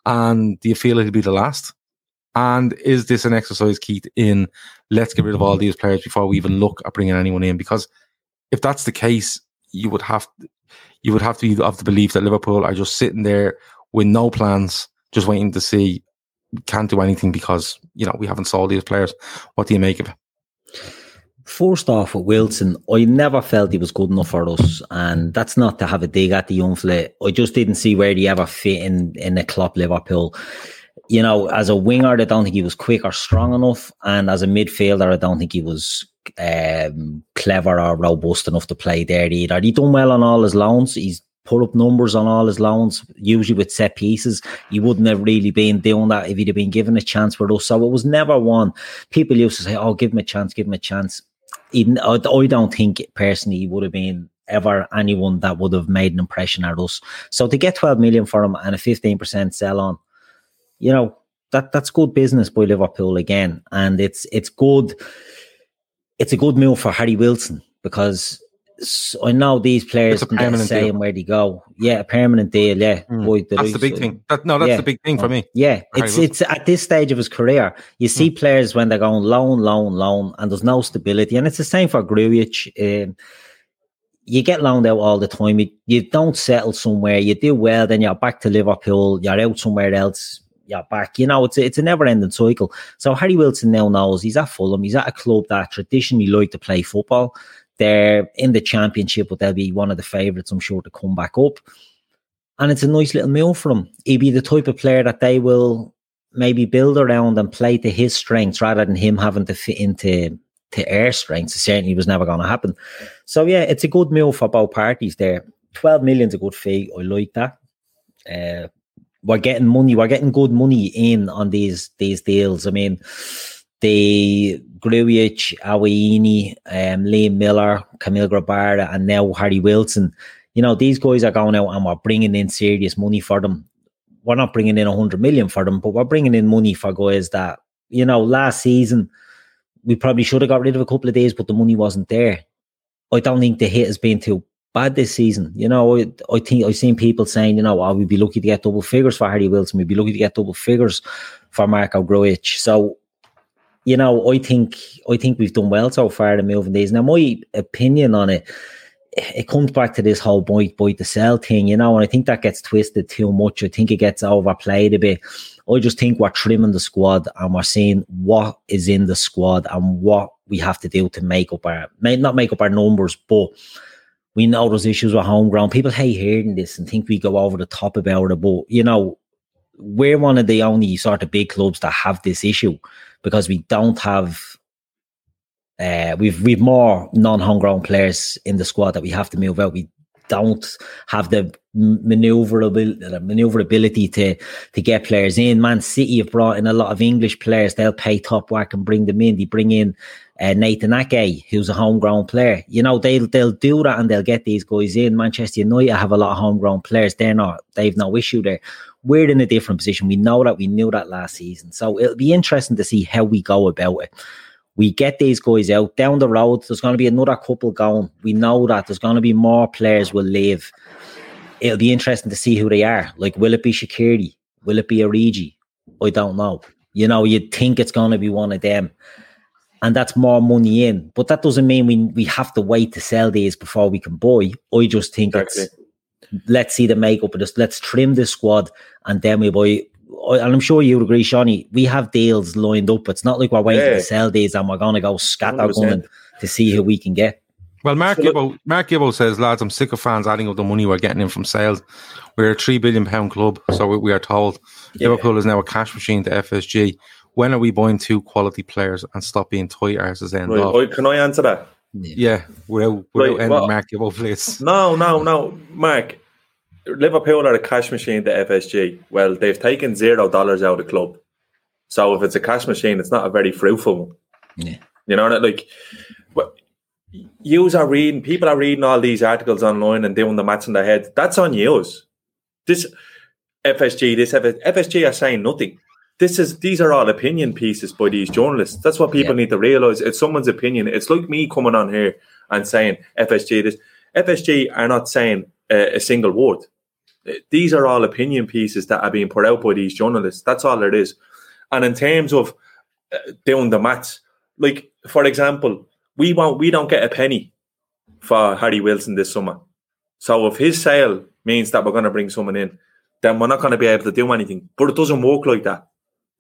And do you feel it'll be the last? And is this an exercise, Keith, in let's get rid of all these players before we even look at bringing anyone in? Because if that's the case, you would have you would have to be of the belief that Liverpool are just sitting there with no plans, just waiting to see. Can't do anything because you know we haven't sold these players. What do you make of it? First off, with Wilson, I never felt he was good enough for us, and that's not to have a dig at the young fella. I just didn't see where he ever fit in in a club Liverpool you know, as a winger, I don't think he was quick or strong enough, and as a midfielder, I don't think he was um, clever or robust enough to play there either. He done well on all his loans. He's put up numbers on all his loans, usually with set pieces. He wouldn't have really been doing that if he'd have been given a chance for us. So it was never one. People used to say, "Oh, give him a chance, give him a chance." He, I don't think personally he would have been ever anyone that would have made an impression at us. So to get 12 million for him and a 15% sell on, you know, that that's good business by Liverpool again. And it's it's good it's a good move for Harry Wilson because I know these players can get saying where they go. Yeah, a permanent deal. Yeah, mm. Boy, that's the big thing. That, no, that's yeah. the big thing for me. Yeah, it's it's at this stage of his career. You see mm. players when they're going loan, loan, loan, and there's no stability, and it's the same for Grujic. Um, you get loaned out all the time. You, you don't settle somewhere. You do well, then you're back to Liverpool. You're out somewhere else you're back. You know, it's a, it's a never ending cycle. So Harry Wilson now knows he's at Fulham. He's at a club that traditionally like to play football. They're in the championship, but they'll be one of the favourites, I'm sure, to come back up. And it's a nice little meal for him. He'd be the type of player that they will maybe build around and play to his strengths rather than him having to fit into to air strengths. It certainly was never going to happen. So yeah, it's a good meal for both parties there. 12 million's a good fee. I like that. Uh, we're getting money, we're getting good money in on these these deals. I mean, the Grujic, Awoniyi, um, Liam Millar, Kamil Grabara, and now Harry Wilson. You know, these guys are going out and we're bringing in serious money for them. We're not bringing in 100 million for them, but we're bringing in money for guys that, you know, last season we probably should have got rid of a couple of days, but the money wasn't there. I don't think the hit has been too bad this season. You know, I, I think I've seen people saying, you know, oh, we'd be lucky to get double figures for Harry Wilson. We'd be lucky to get double figures for Marko Grujic. So, you know, I think I think we've done well so far in moving these. Now, my opinion on it, it comes back to this whole boy boy to sell thing, you know, and I think that gets twisted too much. I think it gets overplayed a bit. I just think we're trimming the squad and we're seeing what is in the squad and what we have to do to make up our, may not make up our numbers, but we know those issues with homegrown. People hate hearing this and think we go over the top about it, but you know, we're one of the only sort of big clubs that have this issue because we don't have uh, we've we've more non-homegrown players in the squad that we have to move out. We don't have the maneuverability, maneuverability to to get players in. Man City have brought in a lot of English players. They'll pay top whack and bring them in. They bring in uh, Nathan Ake, who's a homegrown player. You know, they'll they'll do that and they'll get these guys in. Manchester United have a lot of homegrown players. They're not, they've no issue there. We're in a different position. We know that. We knew that last season. So it'll be interesting to see how we go about it. We get these guys out down the road. There's going to be another couple going. We know that there's going to be more players will leave. It'll be interesting to see who they are. Like, will it be Shaqiri? Will it be Origi? I don't know. You know, you'd think it's going to be one of them and that's more money in. But that doesn't mean we we have to wait to sell these before we can buy. I just think Exactly. it's let's see the makeup of this. Let's trim the squad and then we buy. I- And I'm sure you would agree, Shawnee. We have deals lined up. It's not like we're waiting Yeah. to sell these and we're going to go 100%. scattergunning to see who we can get. Well, Mark So Gibbo, Mark Gibbo says, lads, I'm sick of fans adding up the money we're getting in from sales. We're a three billion pound club, so we, we are told. Liverpool is now a cash machine to FSG. When are we buying two quality players and stop being toy arses end Right, off? can I answer that? Yeah, without, without Right, ending well- Mark Gibbo, please. No, no, no, Mark. Liverpool are a cash machine to FSG. Well, they've taken zero dollars out of the club. So if it's a cash machine, it's not a very fruitful one. Yeah. You know, like, what yous are reading, people are reading all these articles online and doing the maths in their head. That's on yous. This FSG, this FS, FSG are saying nothing. This is these are all opinion pieces by these journalists. That's what people Yeah. need to realize. It's someone's opinion. It's like me coming on here and saying FSG this. FSG are not saying a single word. These are all opinion pieces that are being put out by these journalists. That's all it is. And in terms of uh, doing the maths, like for example, we won't we don't get a penny for Harry Wilson this summer. So if his sale means that we're going to bring someone in, then we're not going to be able to do anything. But it doesn't work like that.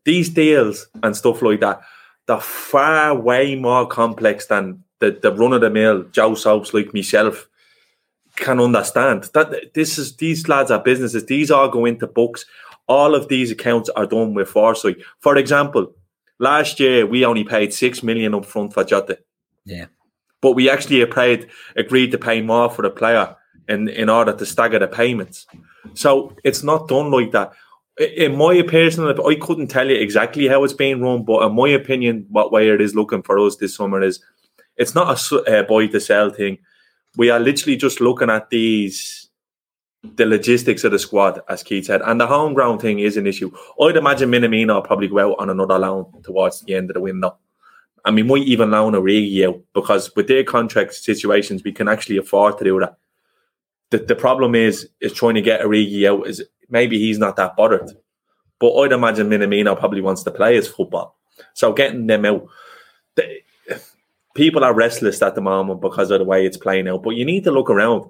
These deals and stuff like that, they're far way more complex than the, the run of the mill Joe Soaps like myself can understand. That this is these lads are businesses. These all go into books. All of these accounts are done with foresight. For example, last year we only paid six million up front for Jota Yeah. but we actually paid, agreed to pay more for the player in, in order to stagger the payments. So it's not done like that. In my personal, I couldn't tell you exactly how it's being run, but in my opinion, what way it is looking for us this summer is it's not a uh, buy to sell thing. We are literally just looking at these, the logistics of the squad, as Keith said, and the home ground thing is an issue. I'd imagine Minamino probably go out on another loan towards the end of the window. And we might even loan Origi out because with their contract situations, we can actually afford to do that. The, the problem is is trying to get Origi out is maybe he's not that bothered. But I'd imagine Minamino probably wants to play his football. So getting them out, people are restless at the moment because of the way it's playing out. But you need to look around.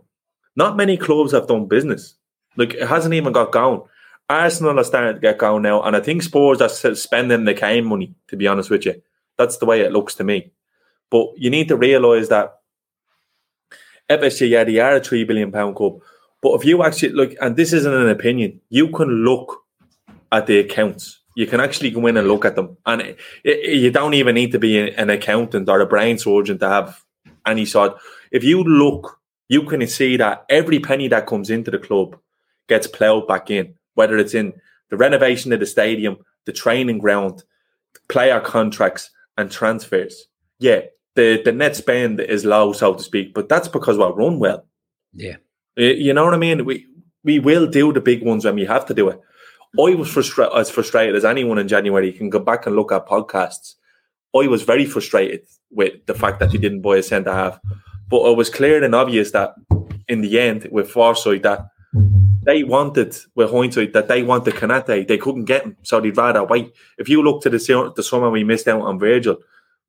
Not many clubs have done business. Like it hasn't even got going. Arsenal are starting to get going now, and I think Spurs are spending the Kane money. To be honest with you, that's the way it looks to me. But you need to realise that FSG, yeah, they are a three billion pound club. But if you actually look, and this isn't an opinion, you can look at the accounts. You can actually go in and look at them, and it, it- you don't even need to be an accountant or a brain surgeon to have any sort. If you look, you can see that every penny that comes into the club gets ploughed back in, whether it's in the renovation of the stadium, the training ground, player contracts, and transfers. Yeah, the, the net spend is low, so to speak, but that's because we're run well. Yeah. You you know what I mean? We we will do the big ones when we have to do it. I was frustra- as frustrated as anyone in January. You can go back and look at podcasts. I was very frustrated with the fact that they didn't buy a centre half, but it was clear and obvious that in the end, with foresight, that they wanted, with hindsight, that they wanted Konaté. They couldn't get him, so they'd rather wait. If you look to the the summer we missed out on Virgil,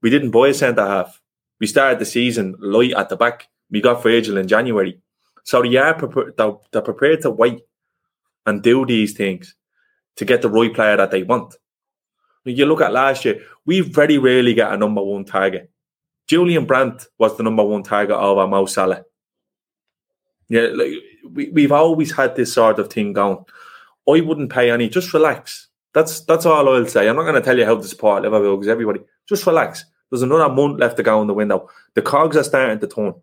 we didn't buy a centre half. We started the season light at the back. We got Virgil in January. So they are they're, they're prepared to wait and do these things to get the right player that they want. You look at last year, we very rarely get a number one target. Julian Brandt was the number one target over Mo Salah. Yeah, like we, we've always had this sort of thing going. I wouldn't pay any, just relax. That's that's all I'll say. I'm not going to tell you how to support Liverpool because everybody, just relax. There's another month left to go in the window. The cogs are starting to turn,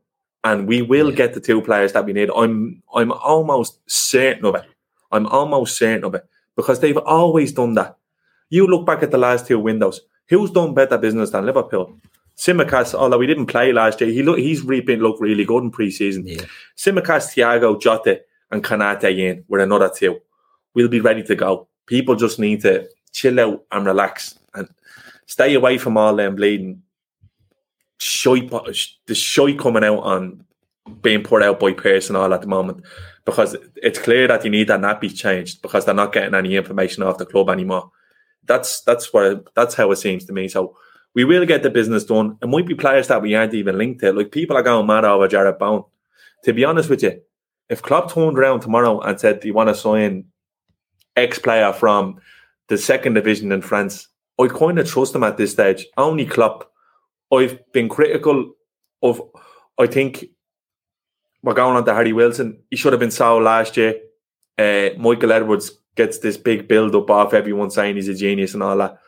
and we will get the two players that we need. I'm I'm almost certain of it. I'm almost certain of it because they've always done that. You look back at the last two windows. Who's done better business than Liverpool? Tsimikas, although he didn't play last year, he look he's really been look really good in pre-season. Yeah. Tsimikas, Thiago, Jota, and Konaté in with another two. We'll be ready to go. People just need to chill out and relax and stay away from all them bleeding shite, the shite coming out on being put out by personnel at the moment because it's clear that you need that nappy changed because they're not getting any information off the club anymore. That's that's where that's how it seems to me. So we will get the business done. It might be players that we aren't even linked to. Like people are going mad over Jarrod Bowen. To be honest with you, if Klopp turned around tomorrow and said, "Do you want to sign X player from the second division in France?" I kind of trust him at this stage. Only Klopp. I've been critical of. I think we're going on to Harry Wilson. He should have been sold last year. Uh, Michael Edwards gets this big build up off everyone saying he's a genius and all that.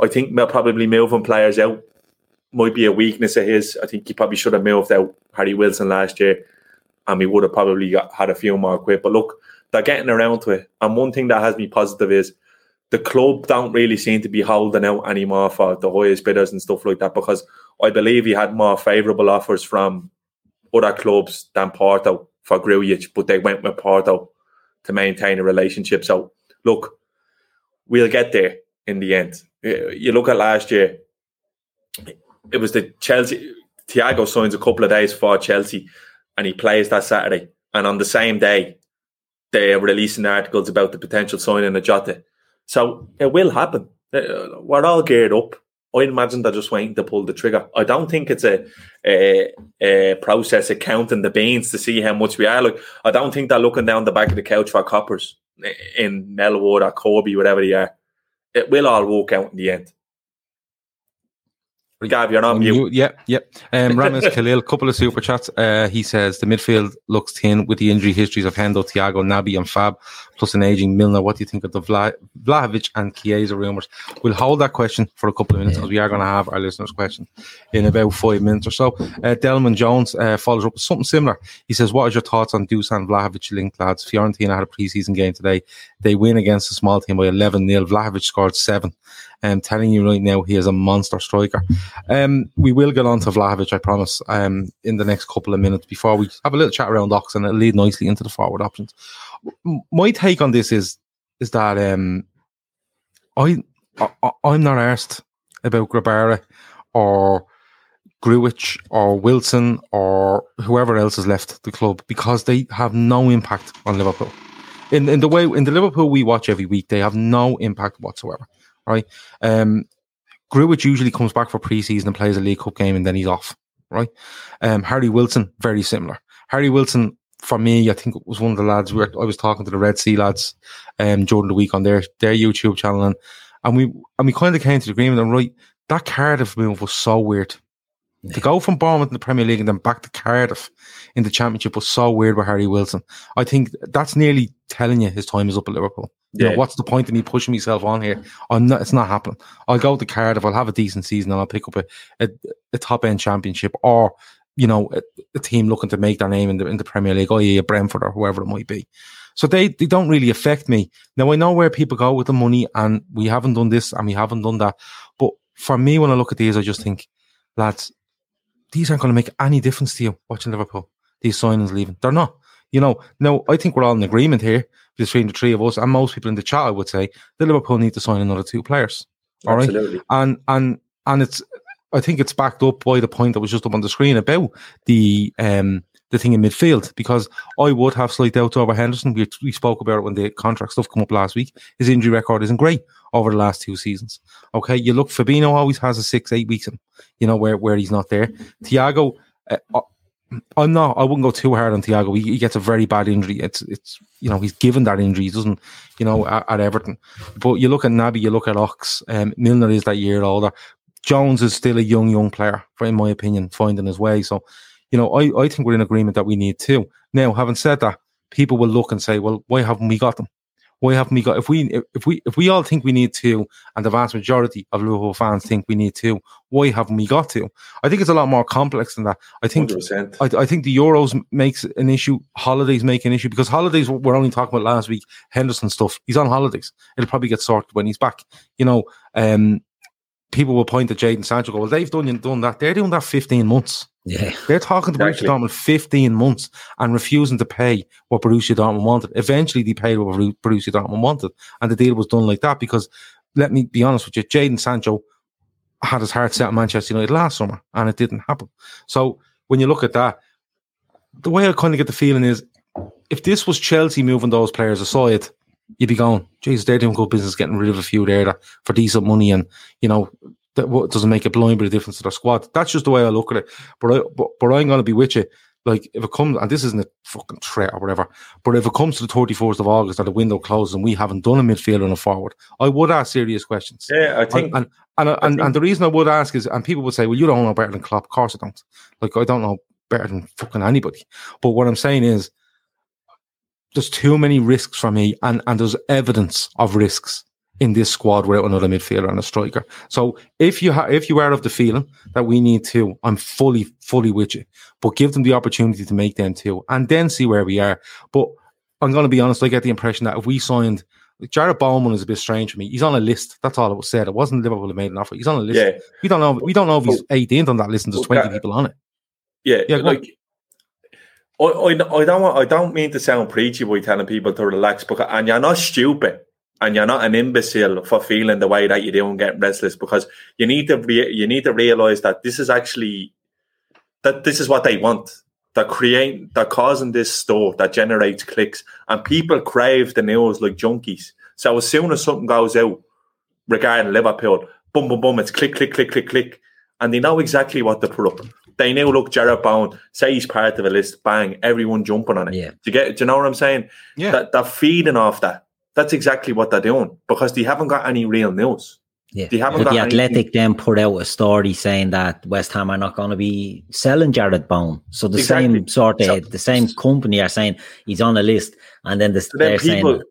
I think they'll probably moving players out might be a weakness of his. I think he probably should have moved out Harry Wilson last year, and we would have probably got, had a few more quit. But look, they're getting around to it. And one thing that has me positive is the club don't really seem to be holding out anymore for the highest bidders and stuff like that because I believe he had more favourable offers from other clubs than Porto for Grujic, but they went with Porto to maintain a relationship. So look, we'll get there in the end. You look at last year, it was the Chelsea. Thiago signs a couple of days for Chelsea, and he plays that Saturday. And on the same day, they're releasing articles about the potential signing of Jota. So it will happen. Uh, we're all geared up. I imagine they're just waiting to pull the trigger. I don't think it's a, a, a, process of counting the beans to see how much we are. Like I don't think they're looking down the back of the couch for coppers eh, in Melwood or Kirkby, whatever they are. It will all work out in the end. Gav, you're on mute. Yep, yep. Um, Ramis Khalil, couple of super chats. Uh, he says the midfield looks thin with the injury histories of Hendo, Thiago, Naby, and Fab, plus an aging Milner. What do you think of the Vla- Vlahovic and Chiesa rumours? We'll hold that question for a couple of minutes because yeah. we are going to have our listeners' question in about five minutes or so. Uh, Delman Jones uh, follows up with something similar. He says, What is your thoughts on Dusan Vlahovic linked lads? Fiorentina had a preseason game today. They win against a small team by 11 0. Vlahovic scored seven. I'm telling you right now, he is a monster striker. Um, we will get on to Vlahovic, I promise, um, in the next couple of minutes before we have a little chat around Ox and it'll lead nicely into the forward options. My take on this is is that um, I, I I'm not asked about Grabara or Grujic or Wilson or whoever else has left the club because they have no impact on Liverpool. In in the way in the Liverpool we watch every week, they have no impact whatsoever right? Um, Grujic usually comes back for preseason and plays a League Cup game and then he's off, right? Um, Harry Wilson, very similar. Harry Wilson, for me, I think it was one of the lads. We were, I was talking to the Red Sea lads um, during the week on their their YouTube channel, and, and we and we kind of came to the agreement. And right, that Cardiff move was so weird. To go from Bournemouth in the Premier League and then back to Cardiff in the Championship was so weird with Harry Wilson. I think that's nearly telling you his time is up at Liverpool. You yeah. know, what's the point in me pushing myself on here? I'm not, it's not happening. I'll go to Cardiff, I'll have a decent season, and I'll pick up a, a, a top end championship or, you know, a, a, team looking to make their name in the, in the Premier League, i.e., a Brentford or whoever it might be. So they, they don't really affect me. Now, I know where people go with the money, and we haven't done this and we haven't done that. But for me, when I look at these, I just think, lads, these aren't going to make any difference to you watching Liverpool. These signings leaving. They're not. You know, no, I think we're all in agreement here between the three of us and most people in the chat, I would say, the Liverpool need to sign another two players. All Absolutely. right. And and and it's I think it's backed up by the point that was just up on the screen about the um the thing in midfield because I would have slight doubts over Henderson. We, we spoke about it when the contract stuff came up last week. His injury record isn't great over the last two seasons. Okay, you look Fabinho always has a six eight weeks in, you know where where he's not there. Thiago, uh, I'm not. I wouldn't go too hard on Thiago. He, he, gets a very bad injury. It's it's you know he's given that injury. He doesn't you know at, at Everton. But you look at Naby, you look at Ox. Um, Milner is that year older. Jones is still a young young player, in my opinion, finding his way. So, you know, I I think we're in agreement that we need two. Now, having said that, people will look and say, well, why haven't we got them? Why haven't we got? If we if we if we all think we need two, and the vast majority of Liverpool fans think we need two, why haven't we got two? I think it's a lot more complex than that. I think I, I, think the Euros makes an issue. Holidays make an issue because holidays we're only talking about last week. Henderson stuff. He's on holidays. It'll probably get sorted when he's back. You know, um, people will point to Jadon Sancho. Go, well, they've done done that. They're doing that fifteen months. Yeah. They're talking to exactly. Borussia Dortmund 15 months and refusing to pay what Borussia Dortmund wanted. Eventually, they paid what Borussia Dortmund wanted. And the deal was done like that because, let me be honest with you, Jadon Sancho had his heart set on Manchester United last summer and it didn't happen. So when you look at that, the way I kind of get the feeling is if this was Chelsea moving those players aside, you'd be going, Jesus, they're doing good business getting rid of a few there for decent money and, you know, that what doesn't make a blind bit of difference to their squad. That's just the way I look at it. But I, but, but I'm going to be with you. Like if it comes, and this isn't a fucking threat or whatever, but if it comes to the 34th of August and the window closes and we haven't done a midfielder and a forward, I would ask serious questions. Yeah, I think. And and, and, and, and the reason I would ask is, and people would say, well, you don't know better than Klopp. Of course I don't. Like I don't know better than fucking anybody. But what I'm saying is, there's too many risks for me, and and there's evidence of risks in this squad without another midfielder and a striker. So if you ha- if you are of the feeling that we need to, I'm fully fully with you. But give them the opportunity to make them two, and then see where we are. But I'm going to be honest. I get the impression that if we signed. Jared Bowman is a bit strange for me. He's on a list. That's all it was said. It wasn't Liverpool that made an offer. He's on a list. Yeah. We don't know. We don't know if he's 18th on that list and there's 20 people on it. Yeah, Yeah, like I, I, I don't want, I don't mean to sound preachy by telling people to relax, because and you're not stupid and you're not an imbecile for feeling the way that you do and getting restless because you need to re, you need to realize that this is actually that this is what they want. They're creating, they're causing this store that generates clicks, and people crave the news like junkies. So as soon as something goes out regarding Liverpool, boom, boom, boom, it's click, click, click, click, click, and they know exactly what to put up. They know, look, Jarrod Bowen, say he's part of a list, bang, everyone jumping on it. Yeah. Do you get? Do you know what I'm saying? Yeah. That they're feeding off that. That's exactly what they're doing because they haven't got any real news. Yeah. They haven't But the Athletic then put out a story saying that West Ham are not going to be selling Jarrod Bowen. So the Exactly. same sort of So- the same company are saying he's on a list, and then the, So then people saying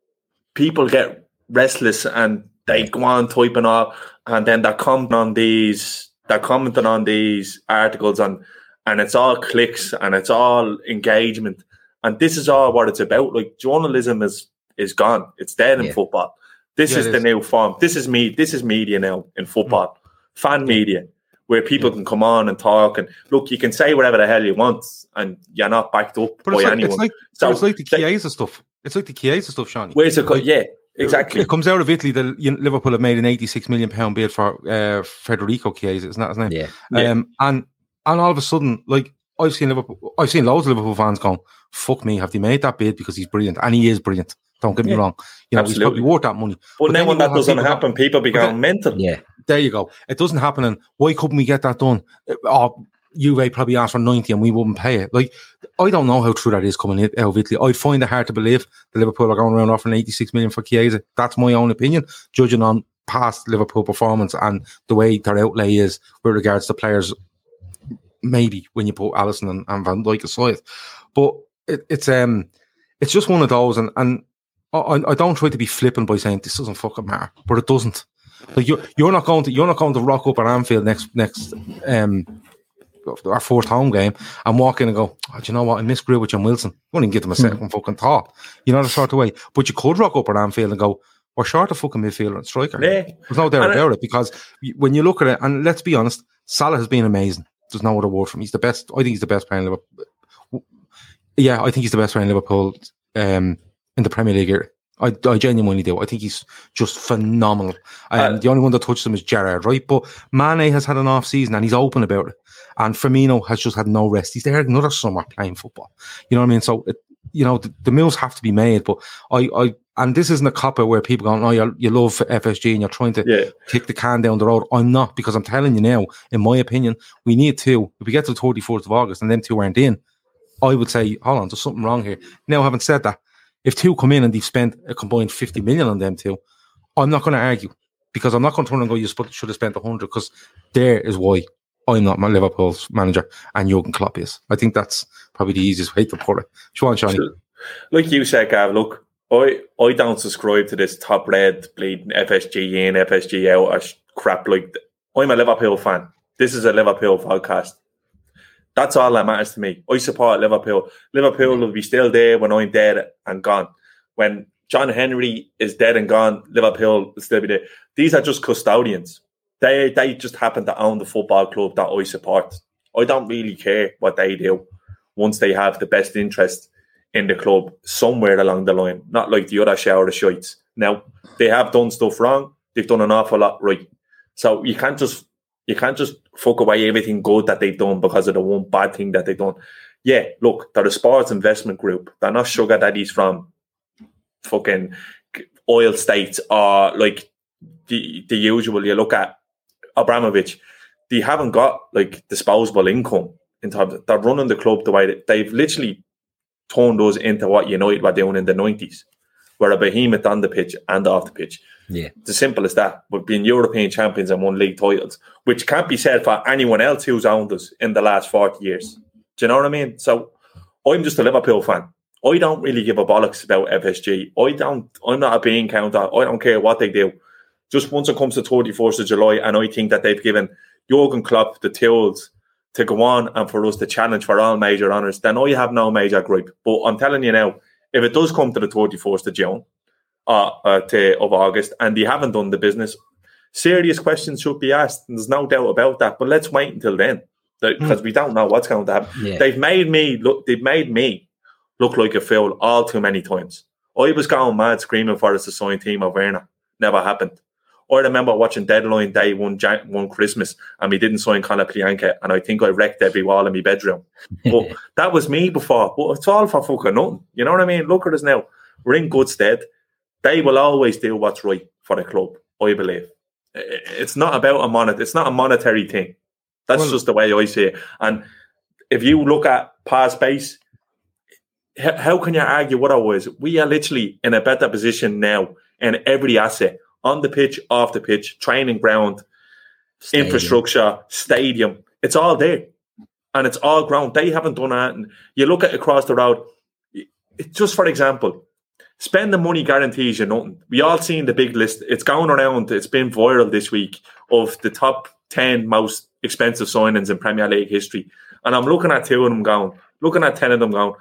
people get restless and they go on typing up and then they're commenting on these they're commenting on these articles and and it's all clicks and it's all engagement and this is all what it's about like journalism is is gone it's dead in Yeah. football this Yeah, is the is. new form this is me this is media now in football fan media where people can come on and talk and look you can say whatever the hell you want and you're not backed up But by it's like, anyone it's like, So it's like the Chiesa stuff. It's like the Chiesa stuff, Shawnee. where's it go yeah exactly It comes out of Italy that Liverpool have made an 86 million pound bid for uh, Federico Chiesa, isn't that his name? yeah, Yeah. Um, and and all of a sudden, like I've seen Liverpool, I've seen loads of Liverpool fans going, "Fuck me, have they made that bid because he's brilliant?" And he is brilliant. Don't get me Yeah. wrong. You know, he's probably worth that money. But, then then when that doesn't people go- happen, people But become then- mental. yeah, There you go. It doesn't happen. And why couldn't we get that done? Uh, Oh, Juve probably asked for 90 and we wouldn't pay it. Like, I don't know how true that is coming out of Italy. I'd find it hard to believe the Liverpool are going around offering 86 million for Chiesa. That's my own opinion, judging on past Liverpool performance and the way their outlay is with regards to players. Maybe when you put Alisson and, and Van Dijk aside, but it, it's um, it's just one of those, and and I, I don't try to be flippant by saying this doesn't fucking matter, but it doesn't. Like you're you're not going to you're not going to rock up at Anfield next next um our fourth home game and walk in and go, oh, do you know what? I miss Grujic and Wilson. I wouldn't even give them a second fucking thought. You know the sort of way. But you could rock up at Anfield and go, we're short of fucking midfielder and striker. Yeah. There's no doubt And I- about it because when you look at it, and let's be honest, Salah has been amazing. There's no other word for him. He's the best. I think he's the best player in Liverpool. Yeah, I think he's the best player in Liverpool um, in the Premier League. Era. I, I genuinely do. I think he's just phenomenal. Um, Uh, the only one that touched him is Gerrard, right? But Mane has had an off season and he's open about it. And Firmino has just had no rest. He's there another summer playing football. You know what I mean? So, it, you know, the, the moves have to be made. But I, I, and this isn't a cop out where people go, oh, you, you love FSG and you're trying to Yeah. kick the can down the road. I'm not because I'm telling you now, in my opinion, we need to. If we get to the 34th of August and them two aren't in, I would say, hold on, there's something wrong here. Now, having said that, if two come in and they've spent a combined 50 million on them two, I'm not going to argue because I'm not going to turn and go, you should have spent 100 because there is why I'm not my Liverpool's manager and Jurgen Klopp is. I think that's probably the easiest way to put it. Sean Shawnee. Like you said, Gav, look, I, I don't subscribe to this top red bleeding FSG in, FSG out crap. Like, I'm a Liverpool fan. This is a Liverpool podcast. That's all that matters to me. I support Liverpool. Liverpool will be still there when I'm dead and gone. When John Henry is dead and gone, Liverpool will still be there. These are just custodians. They they just happen to own the football club that I support. I don't really care what they do once they have the best interest in the club somewhere along the line. Not like the other shower of shites. Now they have done stuff wrong. They've done an awful lot right. So you can't just you can't just fuck away everything good that they've done because of the one bad thing that they've done. Yeah, look, they're a sports investment group. They're not sugar daddies from fucking oil states or like the the usual you look at Abramovich, they haven't got like disposable income in terms of, they're running the club the way that they've literally turned us into what United were doing in the 90s. We're a behemoth on the pitch and off the pitch. Yeah. It's as simple as that. We've been European champions and won league titles, which can't be said for anyone else who's owned us in the last 40 years. Do you know what I mean? So I'm just a Liverpool fan. I don't really give a bollocks about FSG. I don't I'm not a bean counter. I don't care what they do. Just once it comes to 31st of July, and I think that they've given Jurgen Klopp the tools to go on and for us to challenge for all major honours, then I have no major gripe. But I'm telling you now, if it does come to the 31st of June, uh, uh, to, of August, and they haven't done the business, serious questions should be asked. And there's no doubt about that. But let's wait until then, because we don't know what's going to happen. Yeah. They've made me look. They've made me look like a fool all too many times. I was going mad screaming for us to sign Timo Werner. Never happened. I remember watching Deadline Day one Jan- one Christmas and we didn't sign Conor Plianka and I think I wrecked every wall in my bedroom. <laughs> But that was me before. But it's all for fucking nothing. You know what I mean? Look at us now. We're in good stead. They will always do what's right for the club, I believe. It's not about a monet. It's not a monetary thing. That's Well- just the way I see it. And if you look at past base, how can you argue what I was? We are literally in a better position now in every asset on the pitch, off the pitch, training ground, Stadium. infrastructure, stadium. It's all there. And it's all ground. They haven't done that. And you look at across the road, just for example, spend the money guarantees you nothing. We all seen the big list. It's going around. It's been viral this week of the top 10 most expensive signings in Premier League history. And I'm looking at two of them going, looking at 10 of them going,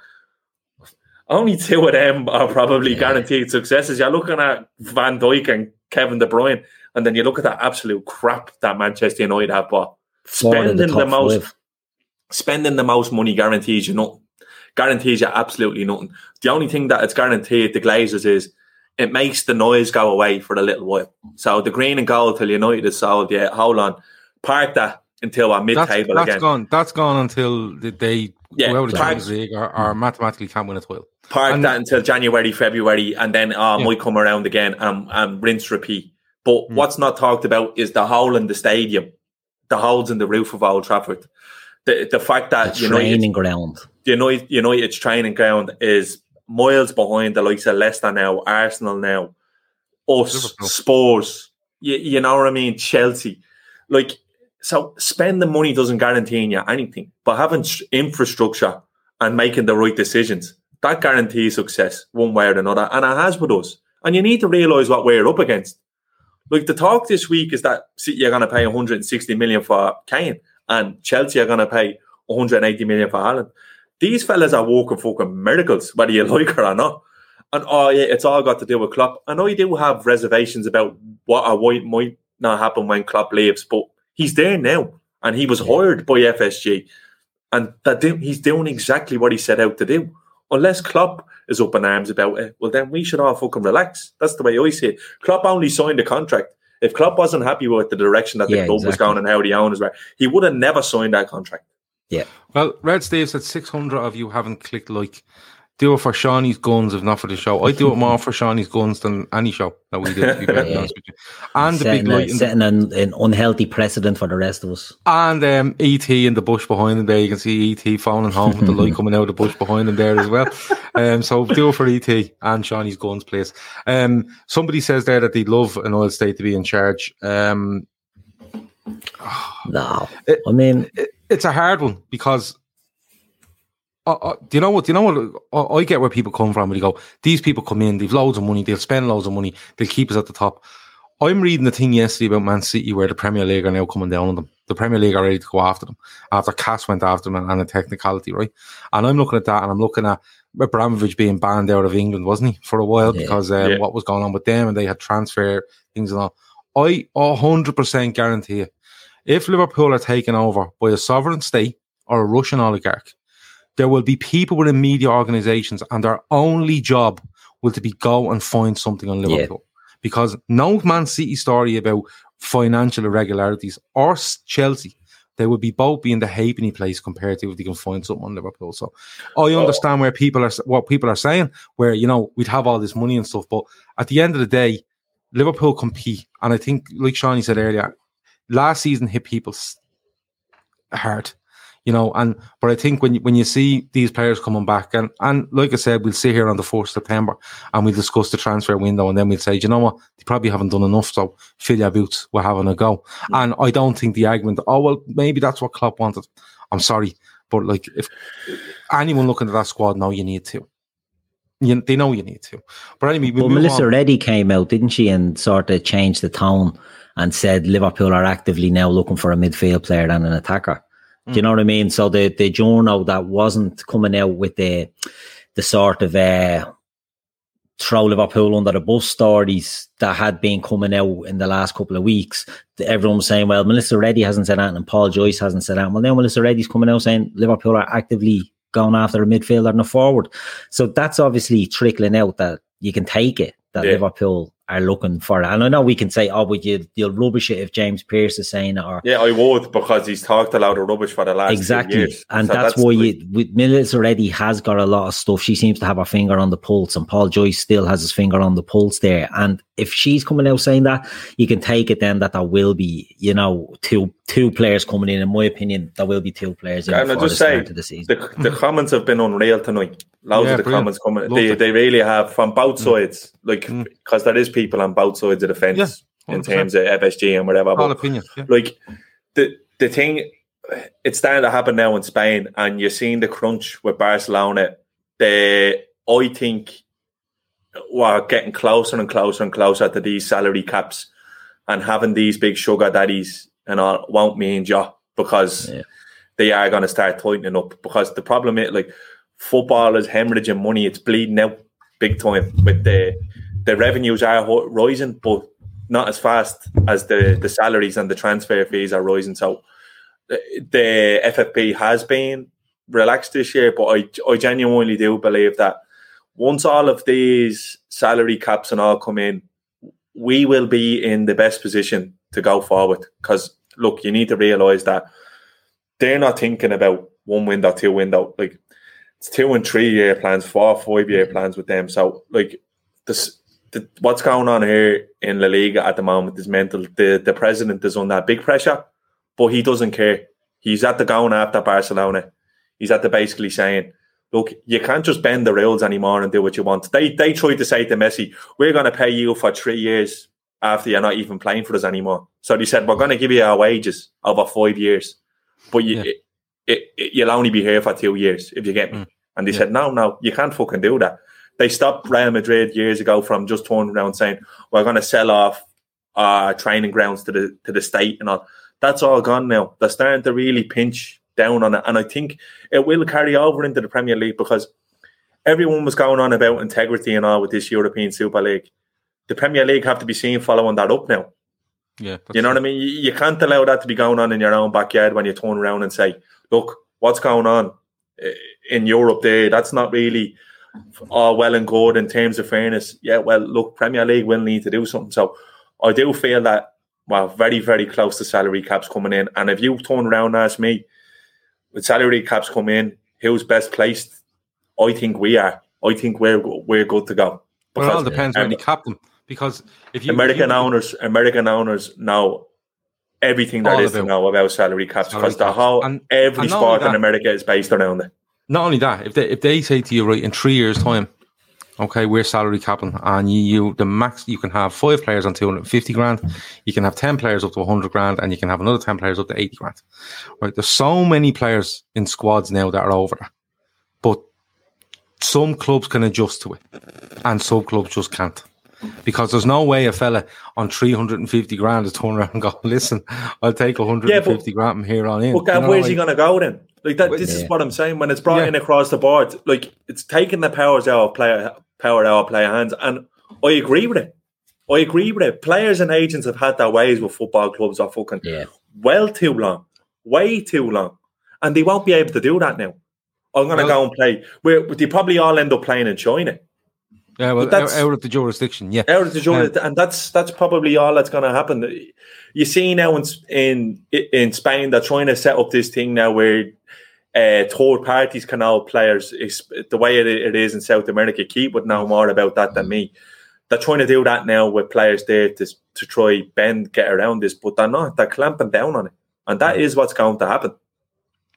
only two of them are probably guaranteed successes. You're looking at Van Dijk and Kevin De Bruyne, and then you look at that absolute crap that Manchester United have bought. In the Spending the, most, five. spending the most money guarantees you nothing. Guarantees you absolutely nothing. The only thing that it's guaranteed the Glazers is it makes the noise go away for a little while. So the green and gold till United is sold. Yeah, hold on, park that until we're mid-table that's again. gone. That's gone until they Yeah, out the Champions League or, or mathematically can't win a title. park And- that until January, February, and then uh, Yeah. might come around again and, and rinse, repeat. But Hmm. what's not talked about is the hole in the stadium, the holes in the roof of Old Trafford. The, the fact The that United, training ground. United, United's training ground is miles behind the likes of Leicester now, Arsenal now, us, Liverpool. Spurs. You, you know what I mean? Chelsea. Like, so spending money doesn't guarantee you anything, but having infrastructure and making the right decisions, that guarantees success one way or another. And it has with us. And you need to realise what we're up against. Like the talk this week is that City are going to pay 160 million for Kane and Chelsea are going to pay 180 million for Haaland. These fellas are walking fucking miracles, whether you <laughs> like it or not. And oh yeah, it's all got to do with Klopp. And I do have reservations about what or what might not happen when Klopp leaves, but he's there now, and he was hired by FSG, and that do- he's doing exactly what he set out to do. Unless Klopp is up in arms about it, well then we should all fucking relax. That's the way I see it. Klopp only signed the contract. If Klopp wasn't happy with the direction that the Yeah, club was going and how the owners were, he would have never signed that contract. Yeah. Well, Red Steve said 600 of you haven't clicked like. Do it for Shawnee's guns, if not for the show. I do it more for Shawnee's guns than any show that we do. To be very Yeah. honest with you. And the big setting, a, light, the, setting an, an unhealthy precedent for the rest of us. and um, ET in the bush behind him there. You can see ET falling home with the light <laughs> coming out of the bush behind him there as well. Um, so do it for ET and Shawnee's guns, please. Um, somebody says there that they'd love an oil state to be in charge. Um, No, It- I mean, it, it's a hard one because uh, uh, do you know what? Do you know what? Uh, I get where people come from. When they go, these people come in, they've loads of money, they'll spend loads of money, they'll keep us at the top. I'm reading the thing yesterday about Man City where the Premier League are now coming down on them. The Premier League are ready to go after them after CAS went after them and, and a technicality, right? And I'm looking at that and I'm looking at Abramovich being banned out of England, wasn't he, for a while Yeah. because um, Yeah. what was going on with them and they had transfer things and all. I 100% guarantee you, if Liverpool are taken over by a sovereign state or a Russian oligarch, there will be people within media organizations and their only job will to be go and find something on Yeah. Liverpool. Because no Man City story about financial irregularities or Chelsea, they would be both be in the halfpenny place compared to if they can find something on Liverpool. So I oh. understand where people are, what people are saying, where, you know, we'd have all this money and stuff. But at the end of the day, Liverpool compete. And I think, like Shawnee said earlier, last season hit people hard you know. And but I think when you, when you see these players coming back, and and like I said, we'll sit here on the fourth September and we'll discuss the transfer window, and then we'll say, you know what, they probably haven't done enough, so fill your boots, we're having a go. Mm-hmm. And I don't think the argument, oh well, maybe that's what Klopp wanted. I'm sorry, but like if anyone looking at that squad, now you need to. You, they know you need to. But anyway, we well, Melissa on. Reddy came out, didn't she, and sort of changed the tone and said Liverpool are actively now looking for a midfield player and an attacker. Do you know what I mean? So the the journal that wasn't coming out with the the sort of uh, throw Liverpool under the bus stories that had been coming out in the last couple of weeks. Everyone was saying, well, Melissa Reddy hasn't said that and Paul Joyce hasn't said that. Well, now Melissa Reddy's coming out saying Liverpool are actively going after a midfielder and a forward. So that's obviously trickling out that you can take it that yeah. Liverpool are looking for it. And I know we can say, oh, but you, you'll rubbish it if James Pearce is saying it. Or, yeah, I would because he's talked a lot of rubbish for the last exactly. And so that's, that's, why you, with Melissa Reddy has got a lot of stuff. She seems to have her finger on the pulse, and Paul Joyce still has his finger on the pulse there. And if she's coming out saying that, you can take it then that there will be, you know, two two players coming in. In my opinion, there will be two players. In and I just say the, the, the, <laughs> comments have been unreal tonight. Loads yeah, of the brilliant. comments coming. they, they really have from both mm. sides, like because mm. there is people on both sides of the fence yeah, in terms of FSG and whatever. All but, opinion. Yeah. Like the the thing, it's starting to happen now in Spain, and you're seeing the crunch with Barcelona. The I think we're getting closer and closer and closer to these salary caps and having these big sugar daddies and all won't mean job because yeah. they are going to start tightening up. Because the problem is, like, football is hemorrhaging money, it's bleeding out big time. With the the revenues are rising, but not as fast as the, the salaries and the transfer fees are rising. So the FFP has been relaxed this year, but I, I genuinely do believe that once all of these salary caps and all come in, we will be in the best position to go forward. Because look, you need to realise that they're not thinking about one window, two window. Like it's two and three year plans, four, five year plans with them. So like this the, what's going on here in La Liga at the moment is mental. The the president is under big pressure, but he doesn't care. He's at the going after Barcelona. He's at the basically saying, look, you can't just bend the rules anymore and do what you want. They they tried to say to Messi, we're going to pay you for three years after you're not even playing for us anymore. So they said, we're going to give you our wages over five years, but you, yeah. it, it, you'll only be here for two years if you get me. Mm. And they yeah. said, no, no, you can't fucking do that. They stopped Real Madrid years ago from just turning around saying, we're going to sell off our training grounds to the to the state and all. That's all gone now. They're starting to really pinch down on it. And I think it will carry over into the Premier League because everyone was going on about integrity and all with this European Super League. The Premier League have to be seen following that up now. Yeah. You know true. what I mean? You, you, can't allow that to be going on in your own backyard when you turn around and say, look, what's going on eh, in Europe there? That's not really all well and good in terms of fairness. Yeah, well, look, Premier League will need to do something. So I do feel that, well, very, very close to salary caps coming in. And if you turn around and ask me, with salary caps come in, who's best placed? I think we are. I think we're we're good to go. Because, it all depends um, when you cap them. Because if you American if you, owners, American owners know everything there is to know about salary caps salary because caps. the whole and, every and sport that, in America is based around it. Not only that, if they if they say to you right in three years' time, okay, we're salary capping, and you, you the max you can have five players on two hundred and fifty grand, you can have ten players up to hundred grand, and you can have another ten players up to eighty grand. Right? There's so many players in squads now that are over, but some clubs can adjust to it, and some clubs just can't. Because there's no way a fella on 350 grand is turning around and go, listen, I'll take 150 yeah, but, grand from here on in. But where's like, he going to go then? Like that. This yeah. is what I'm saying. When it's brought yeah. in across the board, like it's taking the powers out of player power out of player hands, and I agree with it. I agree with it. Players and agents have had their ways with football clubs are fucking yeah. well too long, way too long, and they won't be able to do that now. I'm going to well, go and play. Where they probably all end up playing in China. Yeah, well, that's, out of the jurisdiction, yeah, out of the jurisdiction, um, and that's that's probably all that's going to happen. You see now in in in Spain they're trying to set up this thing now where uh, third parties can now players the way it, it is in South America. Keith would know more about that than me. they're trying to do that now with players there to to try bend get around this, but they're not. They're clamping down on it, and that is what's going to happen.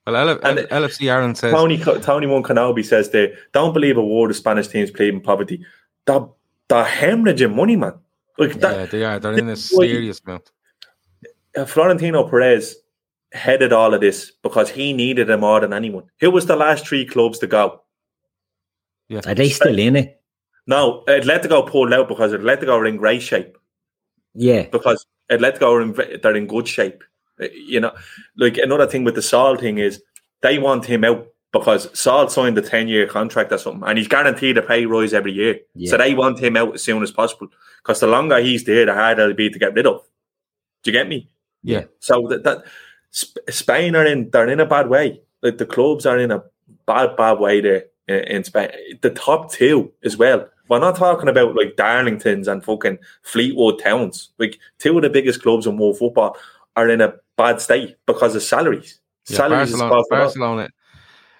Well, L- And- L- LFC Aaron says Tony Tony Moncanobi says they don't believe a word of Spanish teams plead in poverty. They're, they're hemorrhaging money, man. Like that, yeah, they are. They're in a This is serious amount. uh, Florentino Perez headed all of this because he needed it more than anyone. Who was the last three clubs to go? Yeah, Are they still in it? No, Atletico pulled out because Atletico are in great shape. Yeah. Because Atletico are in they're in good shape. Uh, You know, like another thing with the Saul thing is they want him out because Saul signed a ten year contract or something, and he's guaranteed a pay rise every year. Yeah. So they want him out as soon as possible because the longer he's there, the harder it'll be to get rid of. Do you get me? yeah. So that, that Spain are in they're in a bad way. Like the clubs are in a bad bad way there in, in Spain. The top two as well. We're not talking about like Darlingtons and fucking Fleetwood Towns. Like two of the biggest clubs in world football are in a bad state because of salaries. Yeah, salaries is Barcelona, cost a lot. Barcelona,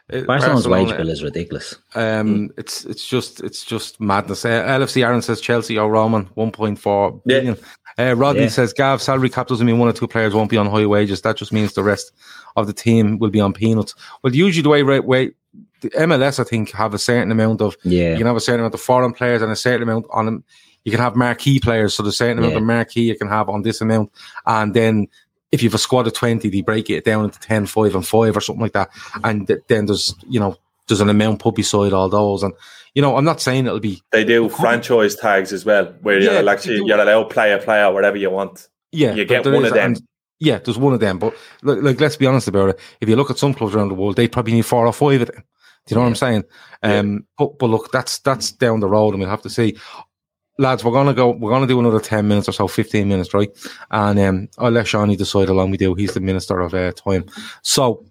it- Barcelona's wage bill is ridiculous. Um, it's it's just it's just madness. Uh, LFC Aaron says Chelsea or Roman one point four Yeah. Uh, Rodney Yeah. says Gav salary cap doesn't mean one or two players won't be on high wages. That just means the rest of the team will be on peanuts. Well, usually the way right way the MLS I think have a certain amount of Yeah. you can have a certain amount of foreign players and a certain amount on them. You can have marquee players, so the a certain amount Yeah. of marquee you can have on this amount, and then if you have a squad of 20, they break it down into 10, 5, and 5 or something like that. And th- then there's, you know, there's an amount put beside all those. And, you know, I'm not saying it'll be, They do franchise tags as well, where Yeah, you're actually you're allowed player player whatever you want. yeah, You get one of them. and- yeah, there's one of them. But, like, like, let's be honest about it. If you look at some clubs around the world, they probably need four or five of them. Do you know what I'm saying? Um, but, but look, that's that's down the road, and we'll have to see. Lads, we're gonna go. We're gonna do another ten minutes or so, fifteen minutes, right? And um, I'll let Shawnee decide how long we do. He's the minister of uh, time. So,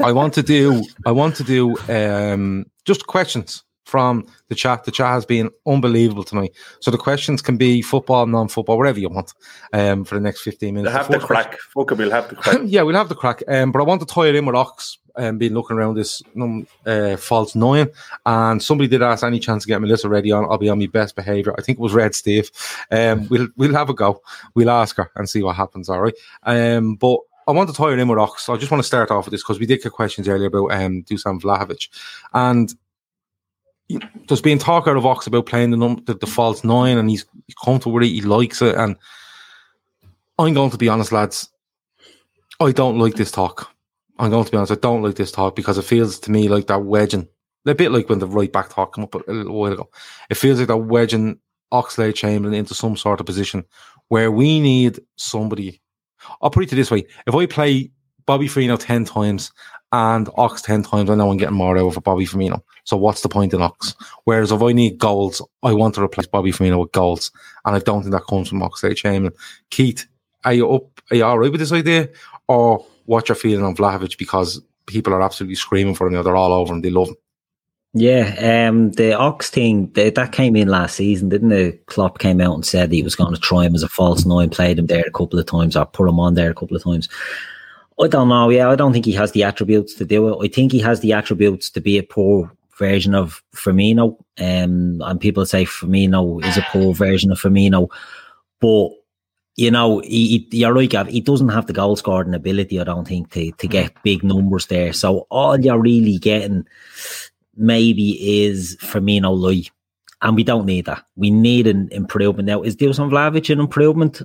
I want to do. I want to do um, just questions from the chat. The chat has been unbelievable tonight. So the questions can be football, non-football, whatever you want. Um, for the next fifteen minutes. have The to crack. Fuck it, we'll have to <laughs> crack. yeah, we'll have the crack. Um, but I want to tie it in with Ox and um, been looking around this num uh, false nine. And somebody did ask any chance to get Melissa Reddy on. I'll be on my best behaviour. I think it was Red Steve. Um, we'll we'll have a go. We'll ask her and see what happens. All right. Um, but I want to tie it in with Ox. So I just want to start off with this because we did get questions earlier about um Dusan Vlahovic, and you know, there's been talk out of Ox about playing the, num- the the false nine, and he's comfortable with it. He likes it, and I'm going to be honest, lads. I don't like this talk. I'm going to be honest. I don't like this talk because it feels to me like that wedging, a bit like when the right back talk came up a little while ago. It feels like that wedging Oxlade Chamberlain into some sort of position where we need somebody. I'll put it this way: if I play Bobby Firmino ten times and Ox ten times, I know I'm getting more out of Bobby Firmino. So what's the point in Ox? Whereas if I need goals, I want to replace Bobby Firmino with goals, and I don't think that comes from Oxlade Chamberlain. Keith, are you up? Are you all right with this idea, or what you're feeling on Vlahovic because people are absolutely screaming for him now? They're all over him. They love him. Yeah, um, the Ox thing that, that came in last season, didn't it? Klopp came out and said he was going to try him as a false nine, played him there a couple of times, or put him on there a couple of times. I don't know. Yeah, I don't think he has the attributes to do it. I think he has the attributes to be a poor version of Firmino. Um, and people say Firmino is a poor version of Firmino, but you know, he, he, you're right, Gav. He doesn't have the goal scoring ability, I don't think, to to get big numbers there. So all you're really getting maybe is Firmino Lee. And we don't need that. We need an improvement. Now, is Dusan Vlahovic an improvement?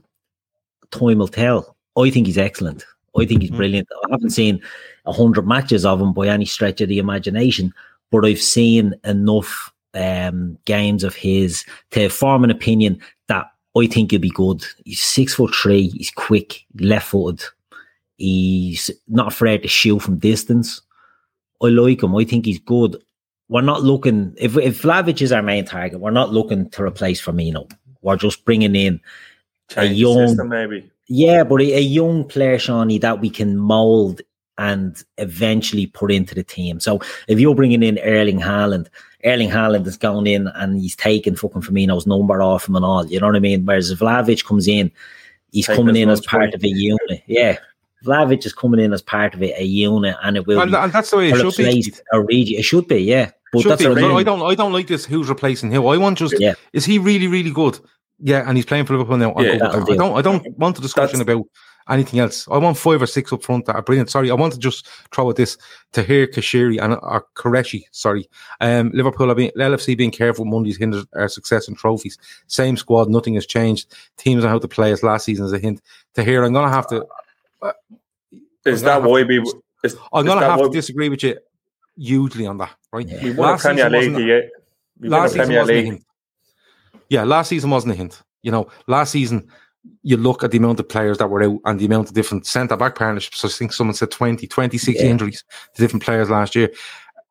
Time will tell. I think he's excellent. I think he's brilliant. I haven't seen a hundred matches of him by any stretch of the imagination, but I've seen enough um, games of his to form an opinion that I think he'll be good. He's six foot three. He's quick, left footed. He's not afraid to shoot from distance. I like him. I think he's good. We're not looking if if Vlavic is our main target. We're not looking to replace Firmino. We're just bringing in a Change the young, system, maybe. Yeah, but a, a young player, Shawnee, that we can mold and eventually put into the team. So if you're bringing in Erling Haaland, Erling Haaland has gone in and he's taken fucking Firmino's number off him and all. You know what I mean? Whereas if Vlavic comes in, he's Taking coming in as part money. of a unit. Yeah. Vlavic is coming in as part of a, a unit and it will And, be and that's the way it should be. Origi. It should be, yeah. But Should that's be. I mean. I don't. I don't like this. Who's replacing who? I want just. Yeah. Is he really, really good? Yeah, and he's playing for Liverpool now. Yeah, good with that'll that. I do. don't. I don't want a discussion That's- about anything else. I want five or six up front that are brilliant. Sorry, I want to just throw at this Tahir Kashiri and or Qureshi. Sorry, um, Liverpool have been LFC being careful. Mondays hinders our uh, success and trophies. Same squad. Nothing has changed. Teams know how to play us last season as a hint. Tahir, I'm gonna have to. Uh, is that why we? Is, I'm is gonna have why to disagree with you hugely on that. Right. Yeah. We won a Last Premier season League. wasn't- Yeah. We won a last season Premier wasn't a League. Yeah, last season wasn't a hint. You know, last season you look at the amount of players that were out and the amount of different centre back partnerships. I think someone said 20, 26 Yeah. injuries to different players last year.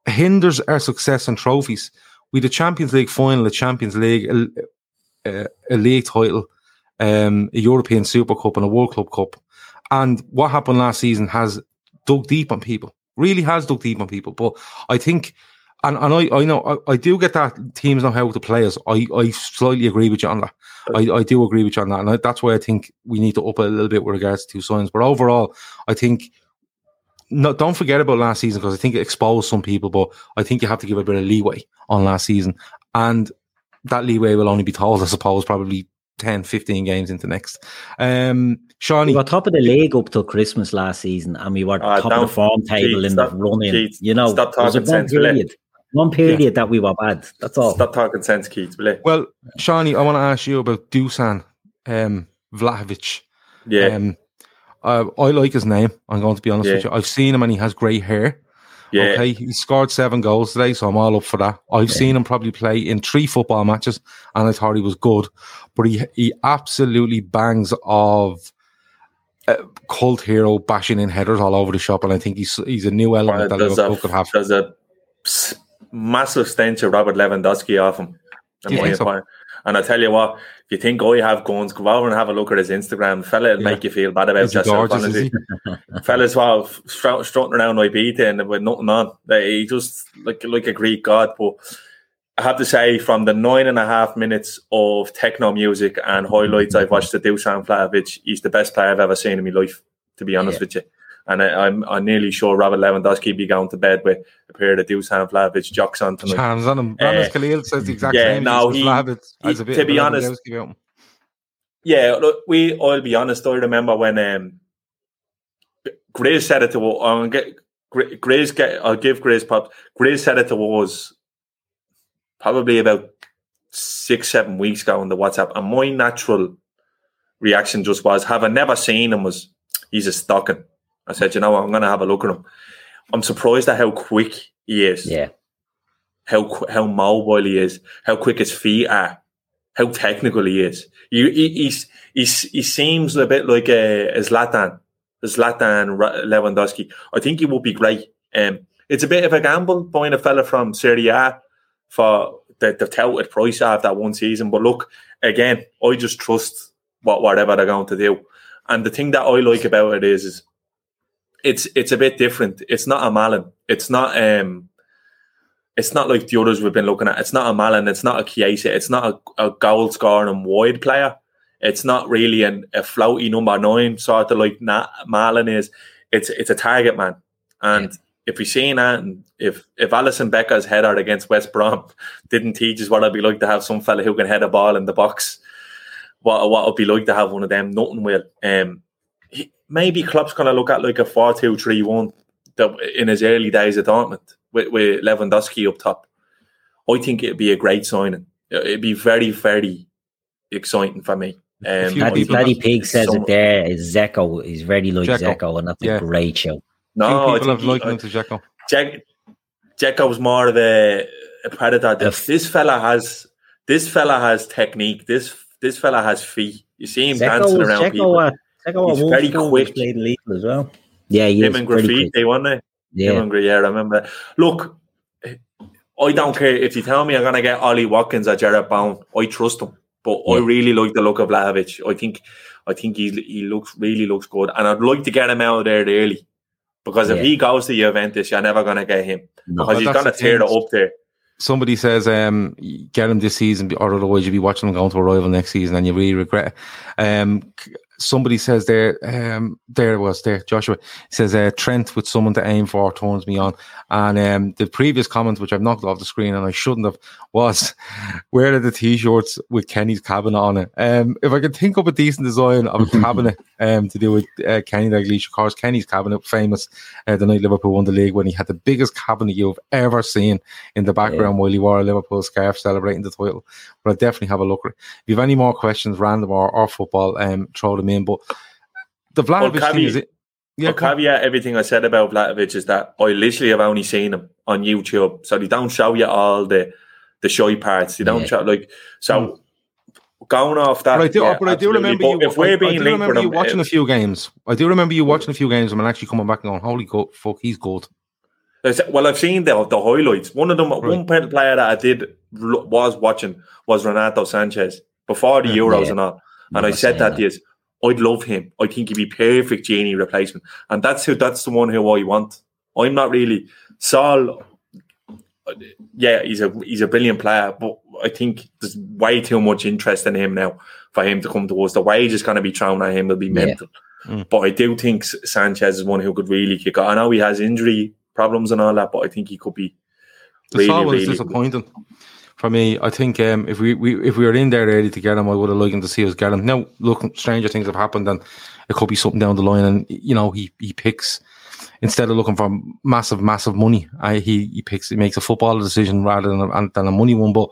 Hinders our success and trophies. We had a Champions League final, a Champions League, a, a, a league title, um, a European Super Cup, and a World Club Cup. And what happened last season has dug deep on people. Really has dug deep on people. But I think, and, and I, I know, I, I do get that teams know how to play us. I, I slightly agree with you on that. I, I do agree with you on that. And I, that's why I think we need to up it a little bit with regards to signs. But overall, I think, no, don't forget about last season because I think it exposed some people, but I think you have to give a bit of leeway on last season. And that leeway will only be told, I suppose, probably 10, 15 games into next. Um, We were top of the league up till Christmas last season, and we were Ah, top of the form table Keith, in stop- the running. Keith, you know, stop was a talking one sense, period, one period that we were bad. That's all. Stop talking sense, Keith. Will well, Shawnee, I want to ask you about Dusan um, Vlahovic. Yeah. Um, uh, I like his name. I'm going to be honest Yeah. with you. I've seen him and he has grey hair. yeah. Okay, he scored seven goals today, so I'm all up for that. I've seen him probably play in three football matches, and I thought he was good, but he he absolutely bangs of uh, cult hero bashing in headers all over the shop, and I think he's he's a new element that there's, Liverpool a, could have. there's a s- massive stench of Robert Lewandowski off him. You so? And I tell you what, if you think I have guns, go over and have a look at his Instagram. Fella, it'll Yeah. make you feel bad about Is yourself. gorgeous. <laughs> Fellas, well, strut, strutting around Ibiza and with nothing on. Like, He just like like a Greek god. But I have to say, from the nine and a half minutes of techno music and highlights I've watched of Dusan Vlahovic, he's the best player I've ever seen in my life. To be honest Yeah. with you. And I, I'm I'm nearly sure Robert Lewandowski be going to bed with a pair of Dusan Vlahovic jocks on tonight. Charms on him. Uh, Khalil says the exact yeah, same. no, he- he- to be honest-. Yeah, look, we. I'll be honest. I remember when um, Grace said it to. I'll get Grace. Get. I'll give Grace props. Grace said it to us probably about six, seven weeks ago on the WhatsApp, and my natural reaction just was, "Have I never seen him, was he's a stocking. I said, you know, what, I'm going to have a look at him. I'm surprised at how quick he is Yeah, how how mobile he is, how quick his feet are, how technical he is. You, he, he's, he's, he seems a bit like a, a Zlatan, a Zlatan Lewandowski. I think he would be great. Um, it's a bit of a gamble buying a fella from Serie A for the, the touted price after that one season. But look, again, I just trust what whatever they're going to do. And the thing that I like about it is, is it's it's a bit different. It's not a Malen. It's not um it's not like the others we've been looking at. It's not a Malen. It's not a Chiesa. It's not a, a goal scoring and wide player. It's not really an, a floaty number nine sort of like Na- Malen is. It's it's a target man. And if we seen that, and if if Alisson Becker's header against West Brom <laughs> didn't teach us what it'd be like to have some fella who can head a ball in the box, what what it'd be like to have one of them, nothing will. Um, maybe Klopp's gonna look at like a four two three one that in his early days at Dortmund with, with Lewandowski up top. I think it'd be a great signing. It'd be very very exciting for me. Um, few I Paddy, think Paddy it's Pig says some- it there. Is Dzeko is very like Dzeko. Zeko, and that's Yeah. a great show. No, Few I people think have he- likened I- him to Dzeko. Jack Jacob's more of a, a predator. This, this fella has this fella has technique. This this fella has feet. You see him dancing Dzeko, around people. Dzeko, Dzeko He's at very quick. Played lethal as well. Yeah, he Him is and very graffiti, quick. they won it. Him Yeah, and Gra- yeah, I remember. Look, I don't care if you tell me I'm gonna get Ollie Watkins or Jarrod Bowen. I trust him, but I really like the look of Vlahovic. I think I think he he looks really looks good, and I'd like to get him out of there early because if Yeah. he goes to Juventus, you're never gonna get him No. because he's gonna tear it thing. up there. Somebody says, um, get him this season, or otherwise you'll be watching him going to a rival next season and you really regret it. Um, somebody says there, um, there it was there. Joshua says uh, Trent with someone to aim for turns me on, and um, the previous comment which I've knocked off the screen and I shouldn't have was, <laughs> where are the t-shirts with Kenny's cabinet on it? Um, if I could think up a decent design of a <laughs> cabinet um, to do with uh, Kenny Dalglish, of course, Kenny's cabinet, famous uh, the night Liverpool won the league when he had the biggest cabinet you've ever seen in the background yeah. while he wore a Liverpool scarf celebrating the title. But I definitely have a look. If you have any more questions, random or, or football, um, throw them in. But the Vlahovic well, thing is it. Yeah, well, caveat everything I said about Vlahovic is that I literally have only seen him on YouTube, so they don't show you all the the shy parts. They don't yeah. show like so. Mm. Going off that, but I do, yeah, but I do remember you. If we're being I, I do remember you watching a few games. I do remember you watching a few games and actually coming back and going, "Holy God, fuck, he's good." Well, I've seen the the highlights. One of them, right. one player that I did was watching was Renato Sanches before the Euros yeah. and all. And I said that, that. I'd love him. I think he'd be perfect Gini replacement. And that's who that's the one who I want. I'm not really Saul. Yeah, he's a he's a brilliant player, but I think there's way too much interest in him now for him to come to us. The wage is going to be thrown at him will be mental. Yeah. Mm. But I do think Sanches is one who could really kick on. I know he has injury problems and all that, but I think he could be really, the really disappointing. Good for me, I think um, if we, we if we were in there early to get him, I would have liked him to see us get him. Now, look, stranger things have happened, and it could be something down the line. And you know, he he picks instead of looking for massive, massive money, I, he he picks he makes a football decision rather than a, than a money one. But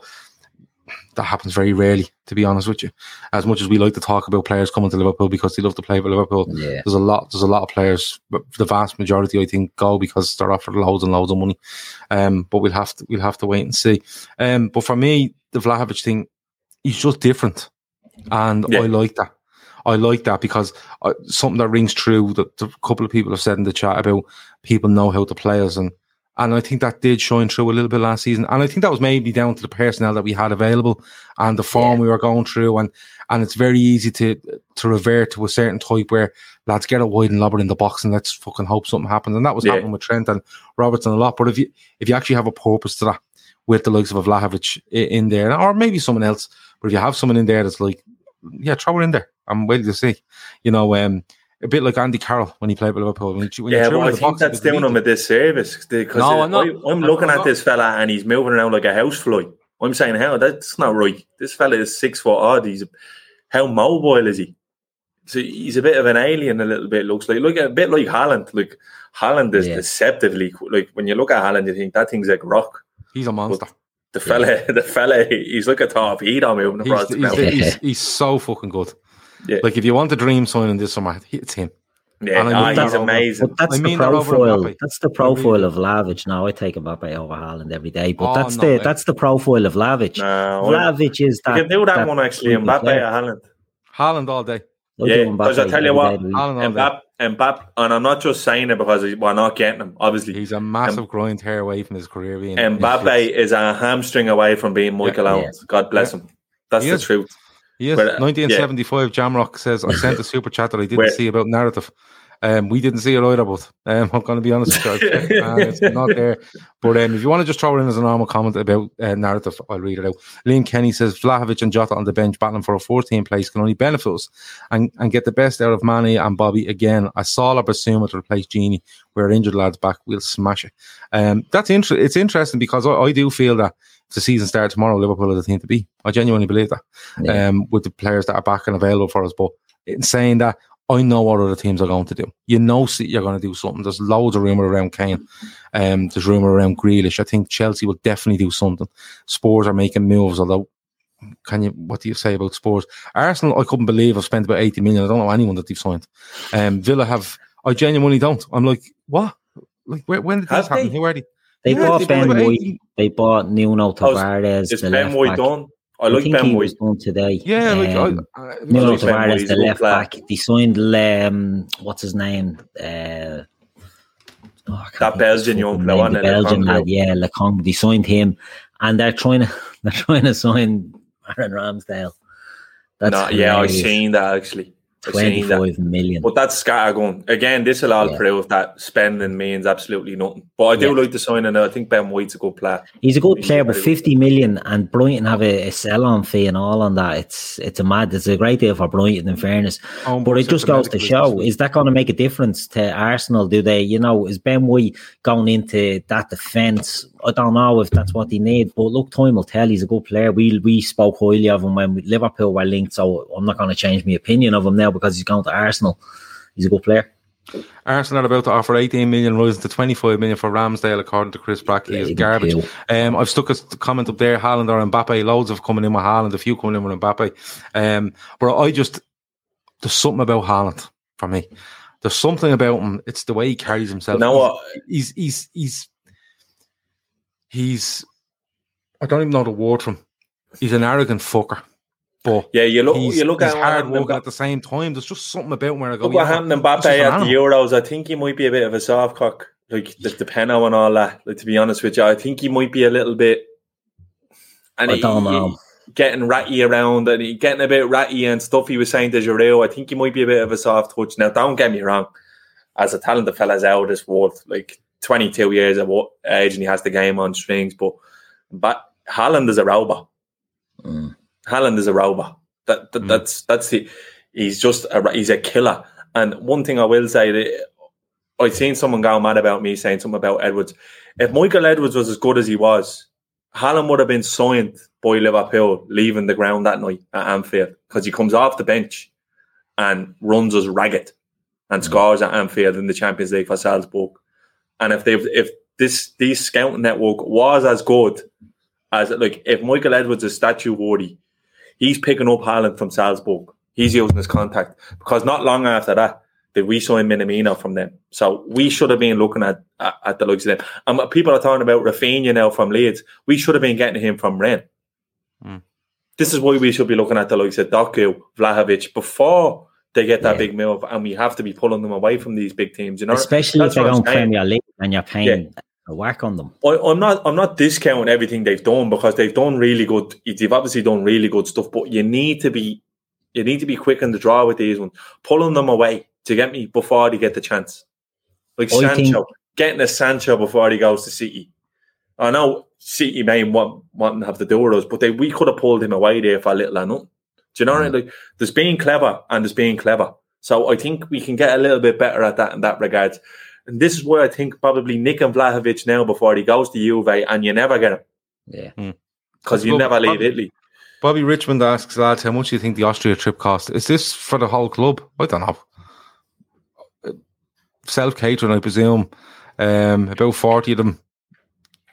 that happens very rarely, to be honest with you. As much as we like to talk about players coming to Liverpool because they love to play for Liverpool, yeah. there's a lot. There's a lot of players, but the vast majority, I think, go because they're offered loads and loads of money. Um, but we'll have to we'll have to wait and see. Um, but for me, the Vlahovic thing, he's just different, and yeah. I like that. I like that because uh, something that rings true that a couple of people have said in the chat about people know how to play us and and I think that did shine through a little bit last season. And I think that was maybe down to the personnel that we had available and the form yeah. we were going through. And and it's very easy to to revert to a certain type where lads get it wide and lob it in the box and let's fucking hope something happens. And that was yeah. happening with Trent and Robertson a lot. But if you if you actually have a purpose to that with the likes of a Vlahovic in there, or maybe someone else, but if you have someone in there that's like, yeah, throw it in there. I'm waiting to see. You know, um, a bit like Andy Carroll when he played with Liverpool. When you, when yeah, but I think that's doing him a disservice because uh, no, I'm, not, I, am looking I'm at not. this fella and he's moving around like a housefly. I'm saying, how that's not right. This fella is six foot odd. He's how mobile is he? So he's a bit of an alien. A little bit looks like look a bit like Haaland. Like Haaland is yeah. deceptively like when you look at Haaland, you think that thing's like rock. He's a monster. But the fella, yeah. <laughs> the fella, he's like a top on moving across he's, the he's, he's, he's so fucking good. Yeah. Like if you want a dream signing this summer, it's him. Yeah, I mean, he's amazing. But that's I mean the profile. That that's the profile of Lavic. Now I take Mbappe over Haaland every day, but oh, that's no, the mate. that's the profile of Lavic. No, Lavic is that. You can do that, that one actually. Mbappe or Haaland. Haaland all day. I'll yeah, because I tell you what, Mbappe, Mbappe, and I'm not just saying it because we're not getting him. Obviously, he's a massive um, groin tear away from his career. Being Mbappe is a hamstring away from being Michael yeah, Owens. Yeah. God bless yeah. him. That's he the is. truth. Yes, 1975. Uh, yeah. Jamrock says I sent a super chat that I didn't Where? see about narrative. Um, we didn't see it either, but um, I'm going to be honest with you, <laughs> uh, it's not there. But um, if you want to just throw it in as a normal comment about uh, narrative, I'll read it out. Liam Kenny says Vlahovic and Jota on the bench battling for a 14 place can only benefit us and, and get the best out of Mane and Bobby again. I saw La Bissouma to replace Gini. We're injured lads back. We'll smash it. Um, that's inter- It's interesting because I, I do feel that if the season starts tomorrow, Liverpool are the team to be. I genuinely believe that yeah. um, with the players that are back and available for us. But in saying that, I know what other teams are going to do. You know, you're going to do something. There's loads of rumor around Kane. Um, there's rumor around Grealish. I think Chelsea will definitely do something. Spurs are making moves, although can you what do you say about Spurs? Arsenal, I couldn't believe I've spent about 80 million. I don't know anyone that they've signed. Um, Villa have I genuinely don't. I'm like, what? Like where, when did this happen? Who are they? They yeah, bought Ben White. They bought Nuno Tavares. Is Ben White done? I like I Ben he was done today. Yeah, like um, I, I, Nuno Tavares, the left back. They signed um, what's his name? Uh, oh, that Belgian young player, the Belgian lad, yeah, Lecombe. They signed him, and they're trying to <laughs> they're trying to sign Aaron Ramsdale. That's no, yeah, I've seen that actually. I've seen that. 25 million. But that's scattergun. Again, this will all Yeah. prove that spending means absolutely nothing. But I do Yeah. like the signing. I think Ben White's a good player. He's a good He's player, but 50 million and Brighton have a, a sell on fee and all on that. It's it's a mad, it's a great deal for Brighton, in fairness. Home but it just goes to show is that going to make a difference to Arsenal? Do they, you know, is Ben White going into that defence? I don't know if that's what they need, but look, time will tell. He's a good player. We we spoke highly of him when Liverpool were linked, so I'm not going to change my opinion of him now because he's going to Arsenal. He's a good player. Arsenal are about to offer 18 million, rising to 25 million for Ramsdale, according to Chris Brackley. Yeah, is garbage. Um, I've stuck a comment up there, Haaland or Mbappe. Loads of coming in with Haaland, a few coming in with Mbappe. Um, but I just, there's something about Haaland for me. There's something about him. It's the way he carries himself. You know He's- what? He's, he's, he's, he's, I don't even know the word for him. He's an arrogant fucker. But Yeah, you look. he's, you look he's at what hard happened in working at the same time. There's just something about him where I go, Look what yeah, happened in this Mbappe at the animal. Euros. I think he might be a bit of a soft cock, like the, the penno and all that. Like to be honest with you, I think he might be a little bit. And I he- don't he- know. getting ratty around and he getting a bit ratty and stuff. He was saying to Giroud, I think he might be a bit of a soft touch. Now, don't get me wrong, as a talented fella's out of this world, like 22 years of what age and he has the game on strings, but but Haaland is a robot. Mm. Haaland is a robot. That, that Mm. that's that's the he's just a he's a killer. And one thing I will say that I've seen someone go mad about me saying something about Edwards. If Michael Edwards was as good as he was, Haaland would have been signed by Liverpool leaving the ground that night at Anfield because he comes off the bench and runs us ragged and scores at Anfield in the Champions League for Salzburg. And if they if this these scouting network was as good as like if Michael Edwards is statue worthy, he's picking up Haaland from Salzburg. He's using his contact because not long after that did we sign Minamino from them. So we should have been looking at at, at the likes of them. And people are talking about Raphinha now from Leeds. We should have been getting him from Rennes. Mm. This is why we should be looking at the likes of Doku, Vlahovic before they get that Yeah. big move, and we have to be pulling them away from these big teams. You know, Especially if they're going. Premier League and you're paying a whack on them. I, I'm not. I'm not discounting everything they've done because they've done really good. They've obviously done really good stuff, but you need to be. You need to be quick in the draw with these ones, pulling them away to get me before they get the chance. Like I Sancho, think- getting a Sancho before he goes to City. I know City may want want to have to do with us, but they we could have pulled him away there for a little or nothing. Do you know what I mean? Mm. Like there's being clever and there's being clever. So I think we can get a little bit better at that in that regard. And this is where I think probably Nick and Vlahovic now before he goes to Juve and you never get him Yeah. because you Well, never leave probably- Italy. Bobby Richmond asks, lads, how much do you think the Austria trip cost? Is this for the whole club? I don't know. Self catering, I presume. Um, about 40 of them,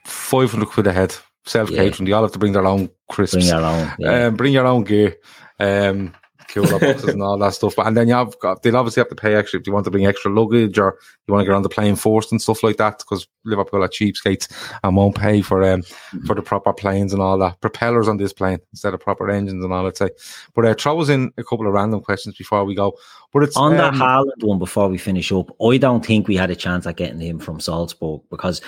500 quid a head. Self catering. They all have to bring their own crisps. Bring your own. Yeah. Um, bring your own gear. Um, cooler boxes and all that stuff. But and then you have got they'll obviously have to pay extra if you want to bring extra luggage or you want to get on the plane first and stuff like that because Liverpool are cheapskates and won't pay for um for the proper planes and all that. Propellers on this plane instead of proper engines and all I'd say. But uh, throw us in a couple of random questions before we go. But it's On that um, Haaland one before we finish up, I don't think we had a chance at getting him from Salzburg because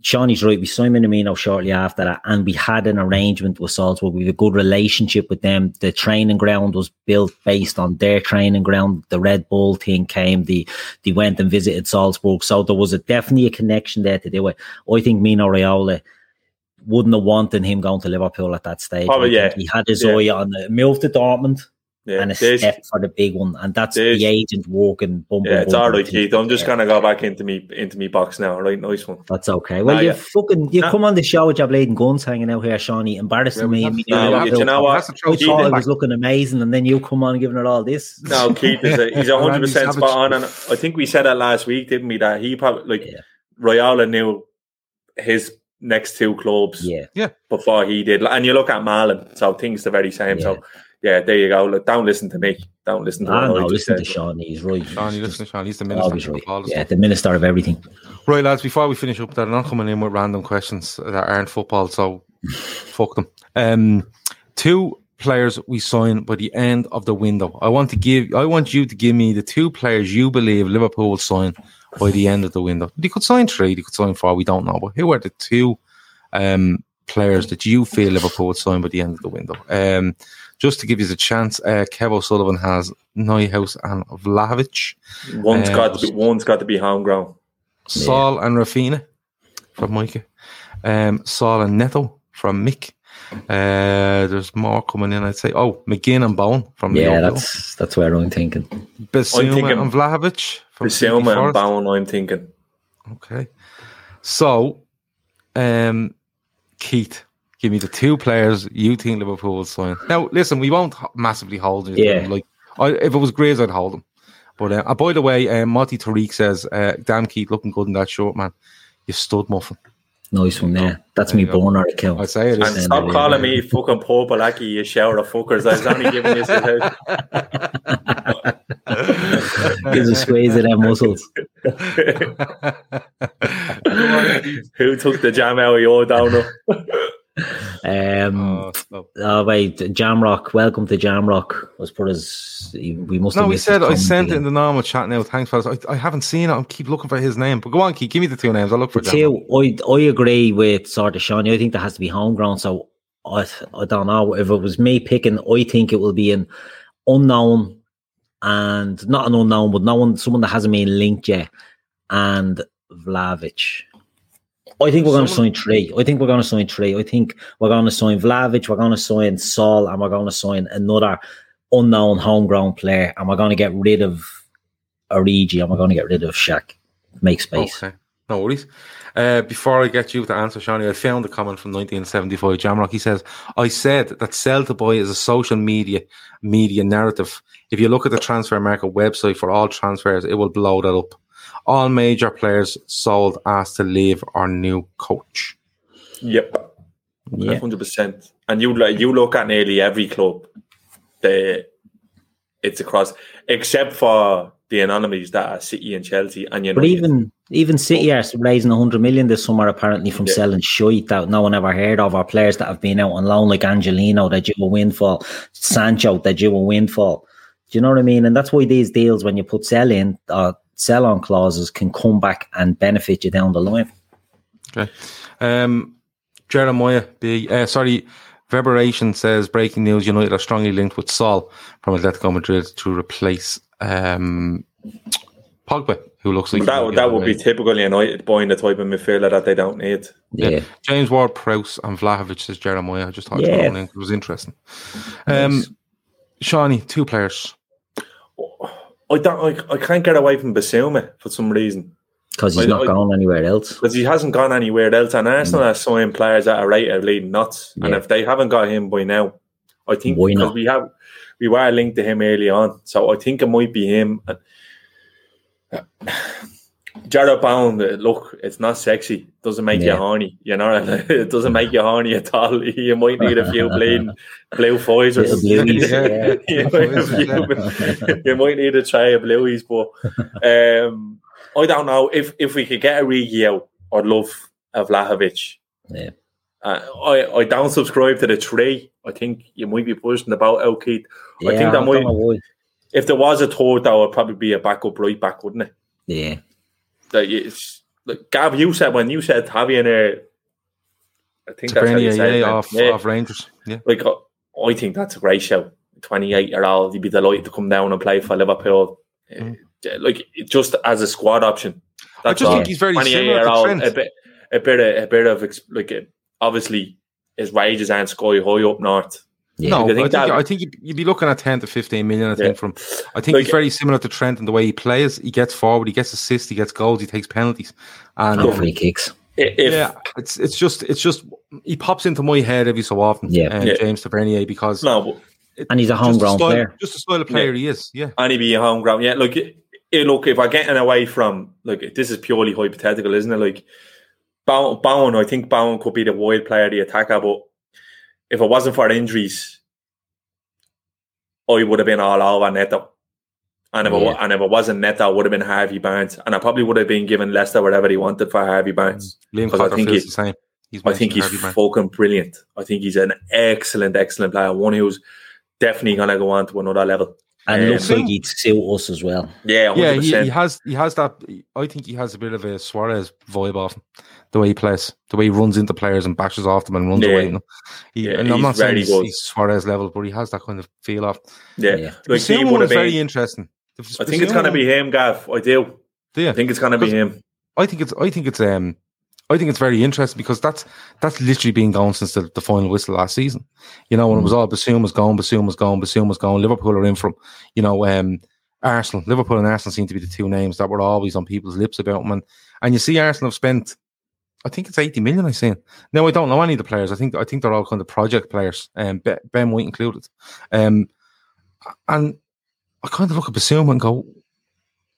Shawnee's right. We signed Minamino shortly after that, and we had an arrangement with Salzburg. We had a good relationship with them. The training ground was built based on their training ground. The Red Bull thing came. The they went and visited Salzburg, so there was a definitely a connection there to do it. I think Mino Raiola wouldn't have wanted him going to Liverpool at that stage. Think yeah. He had his Yeah. eye on the move to Dortmund Yeah, and a there's- step for the big one, and that's There's- the agent walking. Bum, yeah, bum, it's bum, all bum, right, bum. Keith. I'm just Yeah, gonna go back into me into me box now. Right, nice one. That's okay. Well, Nah, you yeah. fucking you Nah. come on the show with your blade and guns hanging out here, Shawnee, embarrassing Yeah, me. have and me to- and No, you. you, you know what? That's. I thought is- was looking amazing, and then you come on giving it all this. No, Keith is a, he's a <laughs> 100 percent spot on, and I think we said that last week, didn't we? That he probably like Yeah. Raiola knew his next two clubs Yeah, yeah, before he did, and you look at Marlon, so things are very same. Yeah. So yeah, there you go. Look, don't listen to me. Don't listen to. I what I know. just Listen to said. Shawnee. He's right. Sean, you listen to Sean, he's the minister Always of right. all Yeah, the minister of everything. Right, lads, before we finish up, they're not coming in with random questions that aren't football, so <laughs> fuck them. Um, two players we sign by the end of the window. I want to give I want you to give me the two players you believe Liverpool will sign by the end of the window. They could sign three, they could sign four, we don't know. But who are the two um players that you feel Liverpool would sign by the end of the window? Um just to give you a chance, uh, Kev O'Sullivan has Neuhaus and Vlahovic. One's Uh, got to be, one's got to be homegrown. Saul and Raphinha from Micah. Um, Saul and Neto from Mick. Uh, there's more coming in, I'd say. Oh, McGinn and Bowen from Yeah, Liverpool. that's that's where I'm thinking. Bissouma I'm thinking and Vlahovic from Bissouma and Bowen, I'm thinking. Okay. So, um, Keith, give me the two players you think Liverpool will sign. Now, listen, we won't massively hold it. Yeah. Like, I, if it was Grays, I'd hold them. But uh, uh, by the way, um, Monty Tariq says, uh, "Damn, Keith, looking good in that short man. You stood muffin." Nice one there. That's me born you go. burner account. I'd say it And stop yeah. calling me fucking purple Aki, you shower of fuckers. I was only giving you some help. <laughs> Gives a squeeze of them muscles. <laughs> Who took the jam out of your downer? <laughs> Um, Oh, oh wait, Jamrock. Welcome to Jamrock. Was put as we must. no, he said I sent it in the normal chat now. Thanks, fellas. I, I haven't seen it. I keep looking for his name. But go on, Keith. Give me the two names. I'll look for. Two, I I agree with sort of Shawnee. I think that has to be homegrown. So I I don't know if it was me picking. I think it will be an unknown and not an unknown, but no one, someone that hasn't been linked yet, and Vlavic. I think we're going to sign three. I think we're going to sign three. I think we're going to sign Vlavic, we're going to sign Saul, and we're going to sign another unknown homegrown player, and we're going to get rid of Origi, and we're going to get rid of Shaq. Make space. Okay, no worries. Uh, before I get you to answer, Shani, I found a comment from 1975. Jamrock. He says, "I said that sell to buy is a social media media narrative. If you look at the Transfermarkt website for all transfers, it will blow that up. All major players sold, asked to leave, or new coach. Yep. Yeah. hundred percent. And you like you look at nearly every club, the it's across except for the anomalies that are City and Chelsea and United. But even even City are raising 100 million this summer, apparently, from Yeah. selling shite that no one ever heard of, or players that have been out on loan, like Angelino, that due a windfall, Sancho, that due a windfall. Do you know what I mean? And that's why these deals, when you put sell in, uh, sell on clauses, can come back and benefit you down the line. Okay. Um, Jeremiah B. Uh, sorry, Verberation says breaking news: United are strongly linked with Saul from Atletico Madrid to replace um, Pogba, who looks like that that would be typical United buying the type of midfielder that they don't need. Yeah. Yeah. James Ward Prowse and Vlahovic says Jeremiah. I just thought Yeah. it was interesting. Um, Shawnee, two players. I don't. I, I can't get away from Bissouma for some reason Because he's I- not I- going anywhere else. because he hasn't gone anywhere else. And Arsenal mm. are signing players that are right at leading nuts. And if they haven't got him by now, I think Why because not? we have we were linked to him early on, so I think it might be him. And <sighs> uh, Jarrod Bowen, look, it's not sexy. Doesn't make you horny. You know, <laughs> it doesn't make you horny at all. <laughs> You might need a few <laughs> bleeding blue Pfizers. Little blueies, yeah. you, might have a few- you might need to try a blueies, but um, I don't know if if we could get Origi out. I'd love a Vlahovic. Yeah. Uh, I I don't subscribe to the three. I think you might be pushing about out, Keith. I think that don't might. If there was a third, that would probably be a backup right back, wouldn't it? Yeah. That it's like Gav, you said when you said there. I think that's how you Tavernier, said yeah, off, Yeah. off Rangers. Yeah. Like uh, I think that's a great show. Twenty eight year old, he'd be delighted to come down and play for Liverpool. Uh, Like just as a squad option. Mm. I just all. think he's very 28 similar to Trent. a bit, a bit, of, a bit of like obviously his wages aren't sky high up north. Yeah. No, I I think think, that- I think you'd, you'd be looking at 10 to 15 million, I think, Yeah. from. I think Like- he's very similar to Trent in the way he plays. He gets forward, he gets assists, he gets goals, he takes penalties. And And free kicks. If, yeah, it's it's just it's just he pops into my head every so often. Yeah. uh, Yeah. James Tavernier because no, it- And he's a just the homegrown style, player. Just the style of player he is. Yeah, and he'd be a homegrown. Yeah, look, it, it- look, if I'm getting away from like this is purely hypothetical, isn't it? Like Bowen, Bowen I think Bowen could be the wide player, the attacker, but if it wasn't for injuries, I would have been all over Neto. And if, it, and if it wasn't Neto, it would have been Harvey Barnes. And I probably would have been given Leicester whatever he wanted for Harvey Barnes. Mm. Liam 'Cause I think feels he- the same. He's I think he's Harvey fucking brilliant. I think he's an excellent, excellent player. One who's definitely going to go on to another level. And Um, looks like he'd suit us as well. Yeah, Yeah, 100%. he, he has he has that. I think he has a bit of a Suarez vibe off him. The way he plays, the way he runs into players and bashes off them and runs Yeah. away. You know? he, Yeah, and I'm he's not saying very he's, good. he's Suarez level, but he has that kind of feel off. yeah. Yeah. Like, he Bissouma one have is very been, interesting. I think it's going to be him, Gav. I do. Yeah, I think it's going to be him. I think it's I think it's um I think it's very interesting because that's that's literally been going since the, the final whistle last season. You know, when it was all Basum was gone, Basum was gone, Basum was gone. Liverpool are in from, you know, um, Arsenal. Liverpool and Arsenal seem to be the two names that were always on people's lips about them. And, and you see Arsenal have spent, I think it's 80 million, I seen. Now, I don't know any of the players. I think I think they're all kind of project players, um, Ben White included. Um, and I kind of look at Basum and go,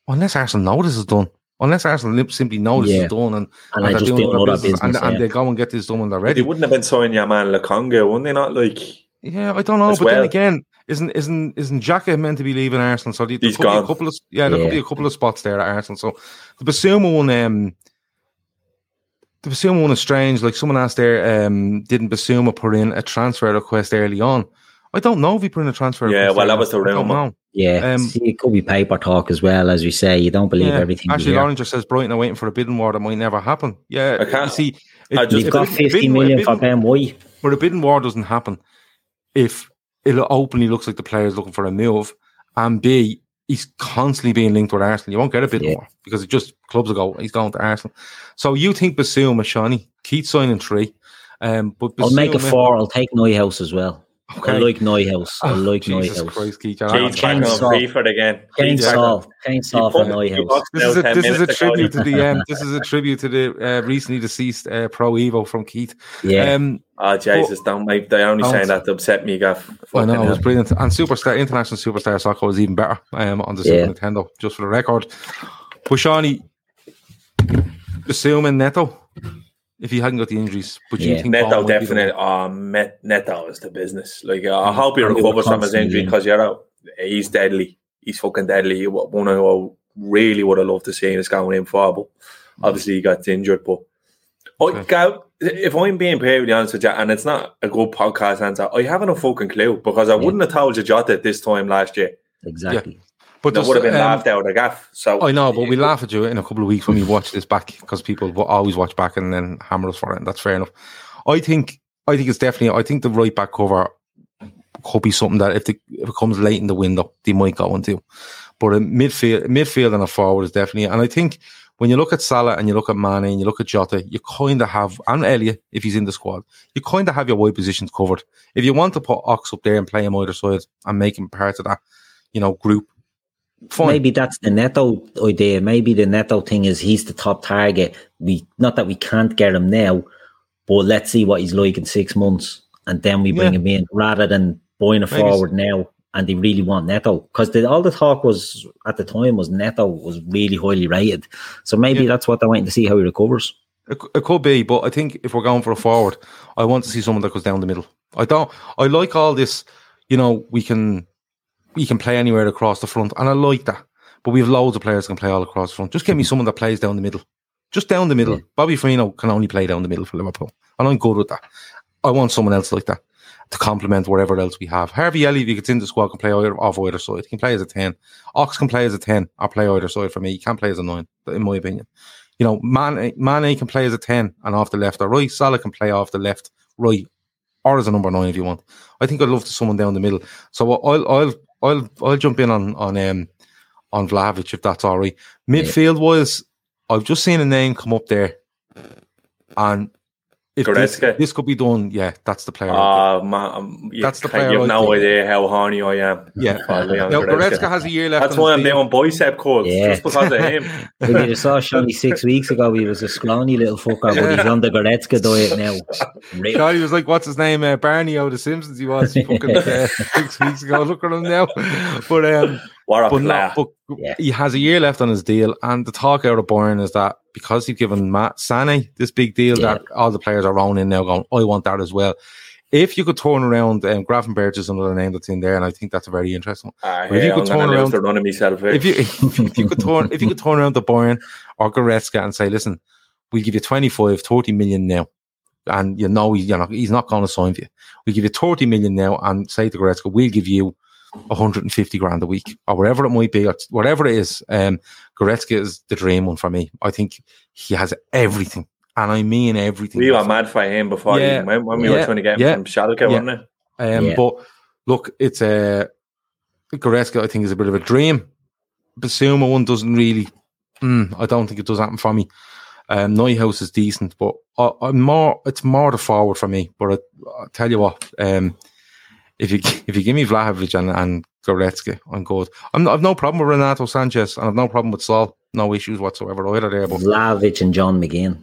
unless Arsenal know this is done, unless Arsenal lim- simply know this Yeah. is done and, And I they're just doing don't other know that business business. and, and they go and get this done when they're ready. They wouldn't have been signing your man Lokonga, wouldn't they not? Like, Yeah, I don't know, as but then again, isn't isn't isn't Xhaka meant to be leaving Arsenal? So there there He's could be a couple of yeah, there could be a couple of spots there at Arsenal. So the Bissouma one, um, the Bissouma one is strange. Like someone asked there, um, didn't Bissouma put in a transfer request early on? I don't know if he put in a transfer. Yeah, request well, that was the on. I don't rumour. know. Yeah, Um, see, it could be paper talk as well, as we say. You don't believe Yeah. everything. you Ashley hear. Loringer says Brighton are waiting for a bidding war that might never happen. Yeah, I can't- you see, I just- You've if got a 50 bidding million for bidding- Ben White. But a bidding war doesn't happen if it openly looks like the player's looking for a move, and B, he's constantly being linked with Arsenal. You won't get a bidding Yeah. war because it just clubs will go, he's going to Arsenal. So you think Bissouma, Shawnee, keep signing three. Um, but I'll make a four. I'll take Neuhaus as well. I Okay. like Neuhaus. I Oh, like Jesus Neuhaus. Christ, Keith. Keith's I- back Kane on Saul. Again. Kane Keith's back on- Saul. Kane Saul for Neuhaus. This is a this is a tribute to the um, this is a tribute to the uh, recently deceased uh, Pro Evo from Keith. Yeah. Um, Oh, Jesus, don't make, they're only Don't. saying that to upset me, Gav. I know Fucking it was brilliant, and Superstar International Superstar Soccer was even better um, on the Yeah. Super Nintendo, just for the record. But Shawnee, assuming Neto, if he hadn't got the injuries, but you Yeah. think Neto Paul might be definitely. Oh, Met, Neto is the business. Like uh, I hope he And they recovers from his injury because you're out. He's deadly. He's fucking deadly. One who I really would have loved to see him is going in for, but obviously he got injured. But I, Okay. If I'm being perfectly honest with you, and it's not a good podcast answer, I haven't a fucking clue because I wouldn't have told you Jota this time last year. Exactly. But That would have been um, laughed out of gaff. So I know, but we laugh at you in a couple of weeks when we watch this back because people will always watch back and then hammer us for it, and that's fair enough. I think, I think it's definitely. I think the right back cover could be something that if, the, if it comes late in the window, they might go into. But a midfield, midfield and a forward is definitely. And I think when you look at Salah and you look at Mane and you look at Jota, you kind of have and Elliott if he's in the squad, you kind of have your wide positions covered. If you want to put Ox up there and play him either side and make him part of that, you know, group. Fine. Maybe that's the Neto idea. Maybe the Neto thing is he's the top target. We not that we can't get him now, but let's see what he's like in six months, and then we bring Yeah. him in rather than buying a Maybe forward now. And they really want Neto because all the talk was at the time was Neto was really highly rated. So maybe Yeah. that's what they're waiting to see how he recovers. It, it could be, but I think if we're going for a forward, I want to see someone that goes down the middle. I don't. I like all this. You know, we can we can play anywhere across the front, and I like that. But we have loads of players that can play all across the front. Just give me mm-hmm. someone that plays down the middle, just down the middle. Bobby Firmino can only play down the middle for Liverpool, and I'm good with that. I want someone else like that to complement whatever else we have. Harvey Elliott, if he gets in the squad, can play either, off either side. He can play as a ten. Ox can play as a ten or play either side for me. He can't play as a nine, in my opinion. You know, Mane, Mane can play as a 10 and off the left or right. Salah can play off the left, right, or as a number nine if you want. I think I'd love to someone down the middle. So I'll I'll I'll I'll jump in on on um on Vlahovic if that's all right. Midfield wise, I've just seen a name come up there, and if this, Goretzka? this could be done, yeah, that's the player. Oh man, um, you, That's the player you have no idea how horny I am. yeah. <laughs> for Leon Now, Goretzka. Goretzka has a year left. That's why I'm deal. doing bicep curls Yeah. just because of him. <laughs> When you saw Shonny six weeks ago, he was a scrawny little fucker, but he's on the Goretzka diet now. <laughs> Rip. Charlie was like, "What's his name? Uh, Barney out of The Simpsons." He was fucking uh, six weeks ago. Look at him now. But um, but, player. no, but Yeah. he has a year left on his deal, and the talk out of Bayern is that because he's given Matt Sane this big deal, Yeah. that all the players are rolling in now, going, "I want that as well." If you could turn around, um, Gravenberch is another name that's in there, and I think that's a very interesting. one. But if you could I'm turn around- the myself. here. If you if, <laughs> if you could turn if you could turn around to Bayern or Goretzka and say, "Listen, we'll give you 25, 30 million now," and you know, you know he's not going to sign for you. We give you 30 million now, and say to Goretzka, "We'll give you 150 grand a week or whatever it might be, or whatever it is. Um, Goretzka is the dream one for me. I think he has everything, and I mean everything. We were mad for him before Yeah, he went when we yeah, were trying to get him yeah, from Schalke, yeah. wasn't it? Um, Yeah. But look, it's a Goretzka. I think is a bit of a dream. Bissouma one doesn't really. Mm, I don't think it does happen for me. Um, Neuhaus is decent, but I, I'm more. It's more the forward for me. But I, I tell you what, um, if you <laughs> if you give me Vlahovic and, and Goretzka, I'm good. I'm I've no problem with Renato Sanches, and I've no problem with Saul. No issues whatsoever either there. But Vlahovic and John McGinn.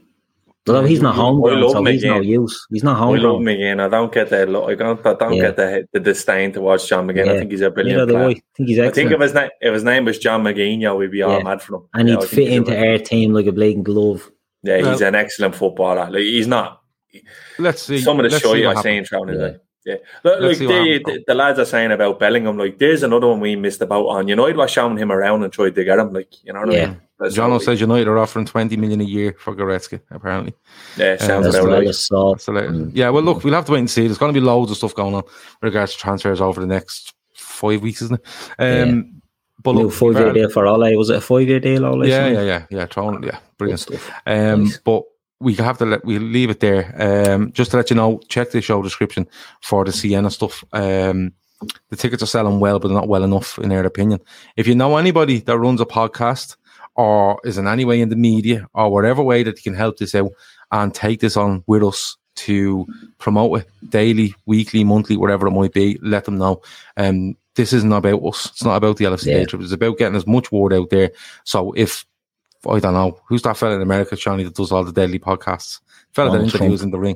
Although he's not I homegrown, love so he's no McGinn. use. He's not I love homegrown. McGinn. I don't get the. I don't, I don't Yeah. get the the disdain towards John McGinn. I think he's a brilliant do I. player. I think he's excellent. I think if his name if his name was John McGinn, yeah, we'd be all Yeah. mad for him. and he'd I fit into brilliant- our team like a blatant glove. Yeah, he's Well- an excellent footballer. Like he's not let's see. some of the let's show you what are saying happens. throughout it. Yeah. Like, yeah, look, like see the, the, the lads are saying about Bellingham. Like, there's another one we missed about on United was showing him around and tried to get him. Like, you know what I Yeah. mean? That's Jono how- says United are offering 20 million a year for Goretzka, apparently. yeah, sounds As As about right. as Saul. Mm. yeah, well, look, we'll have to wait and see. There's going to be loads of stuff going on with regards to transfers over the next five weeks, isn't it? Um, But New look, five year deal for Ole. Was it a five year deal, Ole? yeah, yeah, yeah, yeah, Tron, yeah, Good brilliant. stuff. Um, Nice. But we have to let we leave it there. Um, just to let you know, check the show description for the Sienna stuff. Um, the tickets are selling well, but not well enough in their opinion. If you know anybody that runs a podcast or is in any way in the media or whatever way that you can help this out and take this on with us to promote it daily, weekly, monthly, whatever it might be, let them know. Um, this isn't about us. It's not about the LFC Yeah. Trip. It's about getting as much word out there. So if I don't know who's that fella in America, Johnny, that does all the daily podcasts. Fella that interviews Trump. in the ring.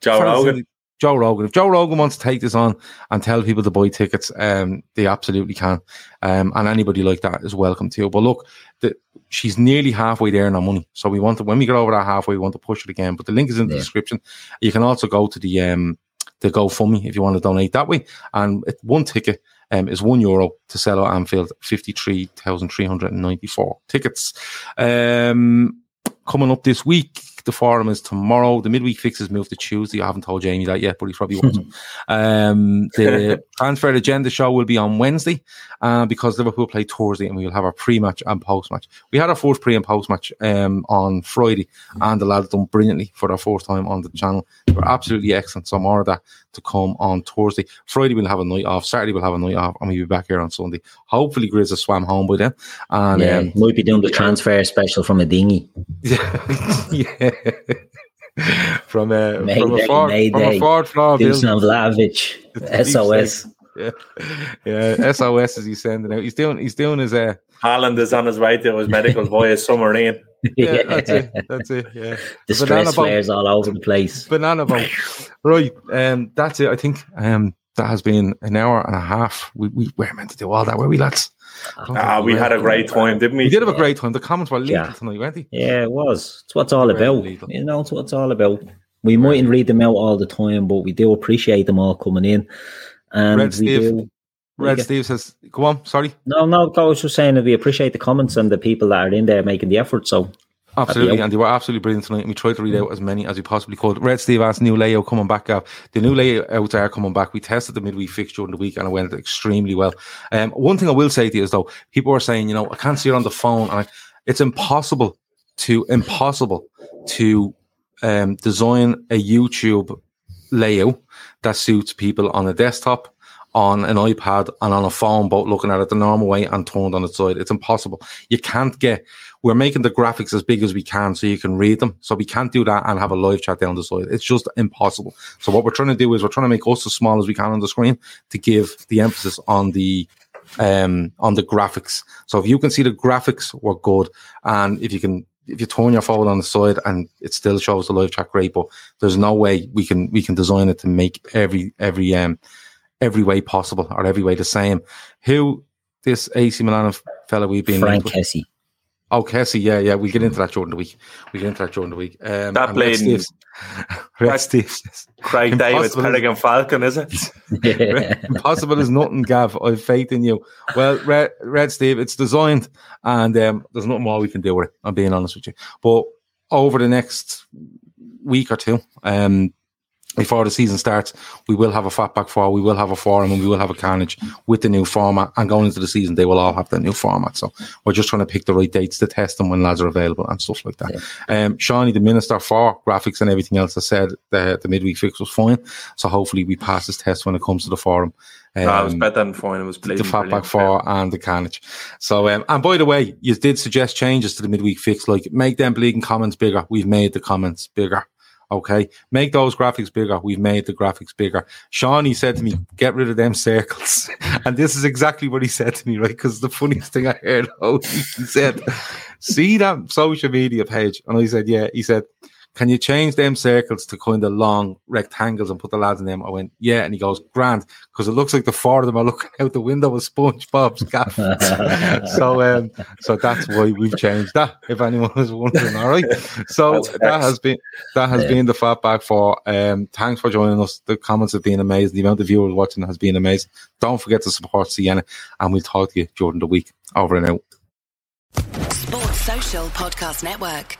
Joe Fella's Rogan. the- Joe Rogan. If Joe Rogan wants to take this on and tell people to buy tickets, um, they absolutely can. Um, and anybody like that is welcome too. But look, the, she's nearly halfway there in our money. So we want to, when we get over that halfway, we want to push it again. But the link is in the Yeah. description. You can also go to the, um, the GoFundMe if you want to donate that way. And it, one ticket um, is one euro to sell at Anfield, 53,394 tickets. Um, coming up this week, the forum is tomorrow. The midweek fixes move to Tuesday. I haven't told Jamie that yet, but he probably won't. <laughs> um, the <laughs> transfer agenda show will be on Wednesday uh, because Liverpool play Thursday and we will have our pre-match and post-match. We had our first pre and post-match um, on Friday and the lads done brilliantly for their first time on the channel. They were absolutely excellent. So more of that to come on Thursday. Friday we'll have a night off. Saturday we'll have a night off and we'll be back here on Sunday. Hopefully Grizz has swam home by then. And Yeah, um, might be doing the transfer special from a dinghy. <laughs> yeah. yeah. <laughs> from a Mayday, from <laughs> a Ford, from a Mayday. Ford floor. Dusan Vlahovic, SOS. Yeah, yeah. SOS is he sending out. He's doing. He's doing his. Uh, Haaland is on his way to his medical <laughs> via submarine. yeah, that's it. That's it. Yeah, The Banana stress boat. flares all over the place. banana boat. right. Um, that's it. I think. Um, that has been an hour and a half. We we were meant to do all that, were we, lads? Ah, think we had a great time, didn't we? We did have a great time. The comments were lethal Yeah. tonight, weren't they? Yeah, it was. It's what it's all Very about. legal. You know, it's what it's all about. We mightn't read them out all the time, but we do appreciate them all coming in. And Red we Steve. do. Red Okay. Steve says, "Go on." Sorry. No, no, I was just saying that we appreciate the comments and the people that are in there making the effort. So Absolutely, and they were absolutely brilliant tonight. We tried to read out as many as we possibly could. Red Steve asked new layout coming back. up. The new layouts are coming back. We tested the midweek fixture during the week and it went extremely well. Um, one thing I will say to you is though, people are saying, you know, I can't see it on the phone, and I, it's impossible to impossible to um, design a YouTube layout that suits people on a desktop, on an iPad, and on a phone, both looking at it the normal way and turned on its side. It's impossible. You can't get. We're making the graphics as big as we can so you can read them. So we can't do that and have a live chat down the side. It's just impossible. So what we're trying to do is we're trying to make us as small as we can on the screen to give the emphasis on the um on the graphics. So if you can see the graphics were good and if you can if you turn your phone on the side and it still shows the live chat great, but there's no way we can we can design it to make every every um every way possible or every way the same. Who this AC Milan fellow we've been Franck Kessie. Oh, Kessie, yeah, yeah. We'll get into that during the week. We'll get into that during the week. Um, That played- Steve's- Red Steve says, Craig David's Impossible. Peregrine Falcon, is it? <laughs> Impossible is nothing, Gav. I've faith in you. Well, Red, Red Steve, it's designed, and um, there's nothing more we can do with it. I'm being honest with you. But over the next week or two, um, before the season starts, we will have a fatback four, we will have a forum, and we will have a carnage with the new format. And going into the season, they will all have that new format. So we're just trying to pick the right dates to test them when lads are available and stuff like that. Yeah. Um, Shawnee, the minister for graphics and everything else, has said the, the midweek fix was fine. So hopefully we pass this test when it comes to the forum. Um, no, it was better than fine. It was the fatback four and the carnage. So, um, and by the way, you did suggest changes to the midweek fix, like make them bleeding comments bigger. We've made the comments bigger. Okay, make those graphics bigger. We've made the graphics bigger. Sean, he said to me, "Get rid of them circles," <laughs> and this is exactly what he said to me, right? Because the funniest thing I heard, oh, <laughs> he said, "See that social media page?" And I said, "Yeah." He said, can you change them circles to kind of long rectangles and put the lads in them? I went, yeah. And he goes, grand, because it looks like the four of them are looking out the window with SpongeBob's gaff. <laughs> so, um, so that's why we've changed that. If anyone was wondering, all right. So that has been that has yeah. been the fatback for. Um, thanks for joining us. The comments have been amazing. The amount of viewers watching has been amazing. Don't forget to support Sienna, and we'll talk to you during the week. Over and out. Sports Social Podcast Network.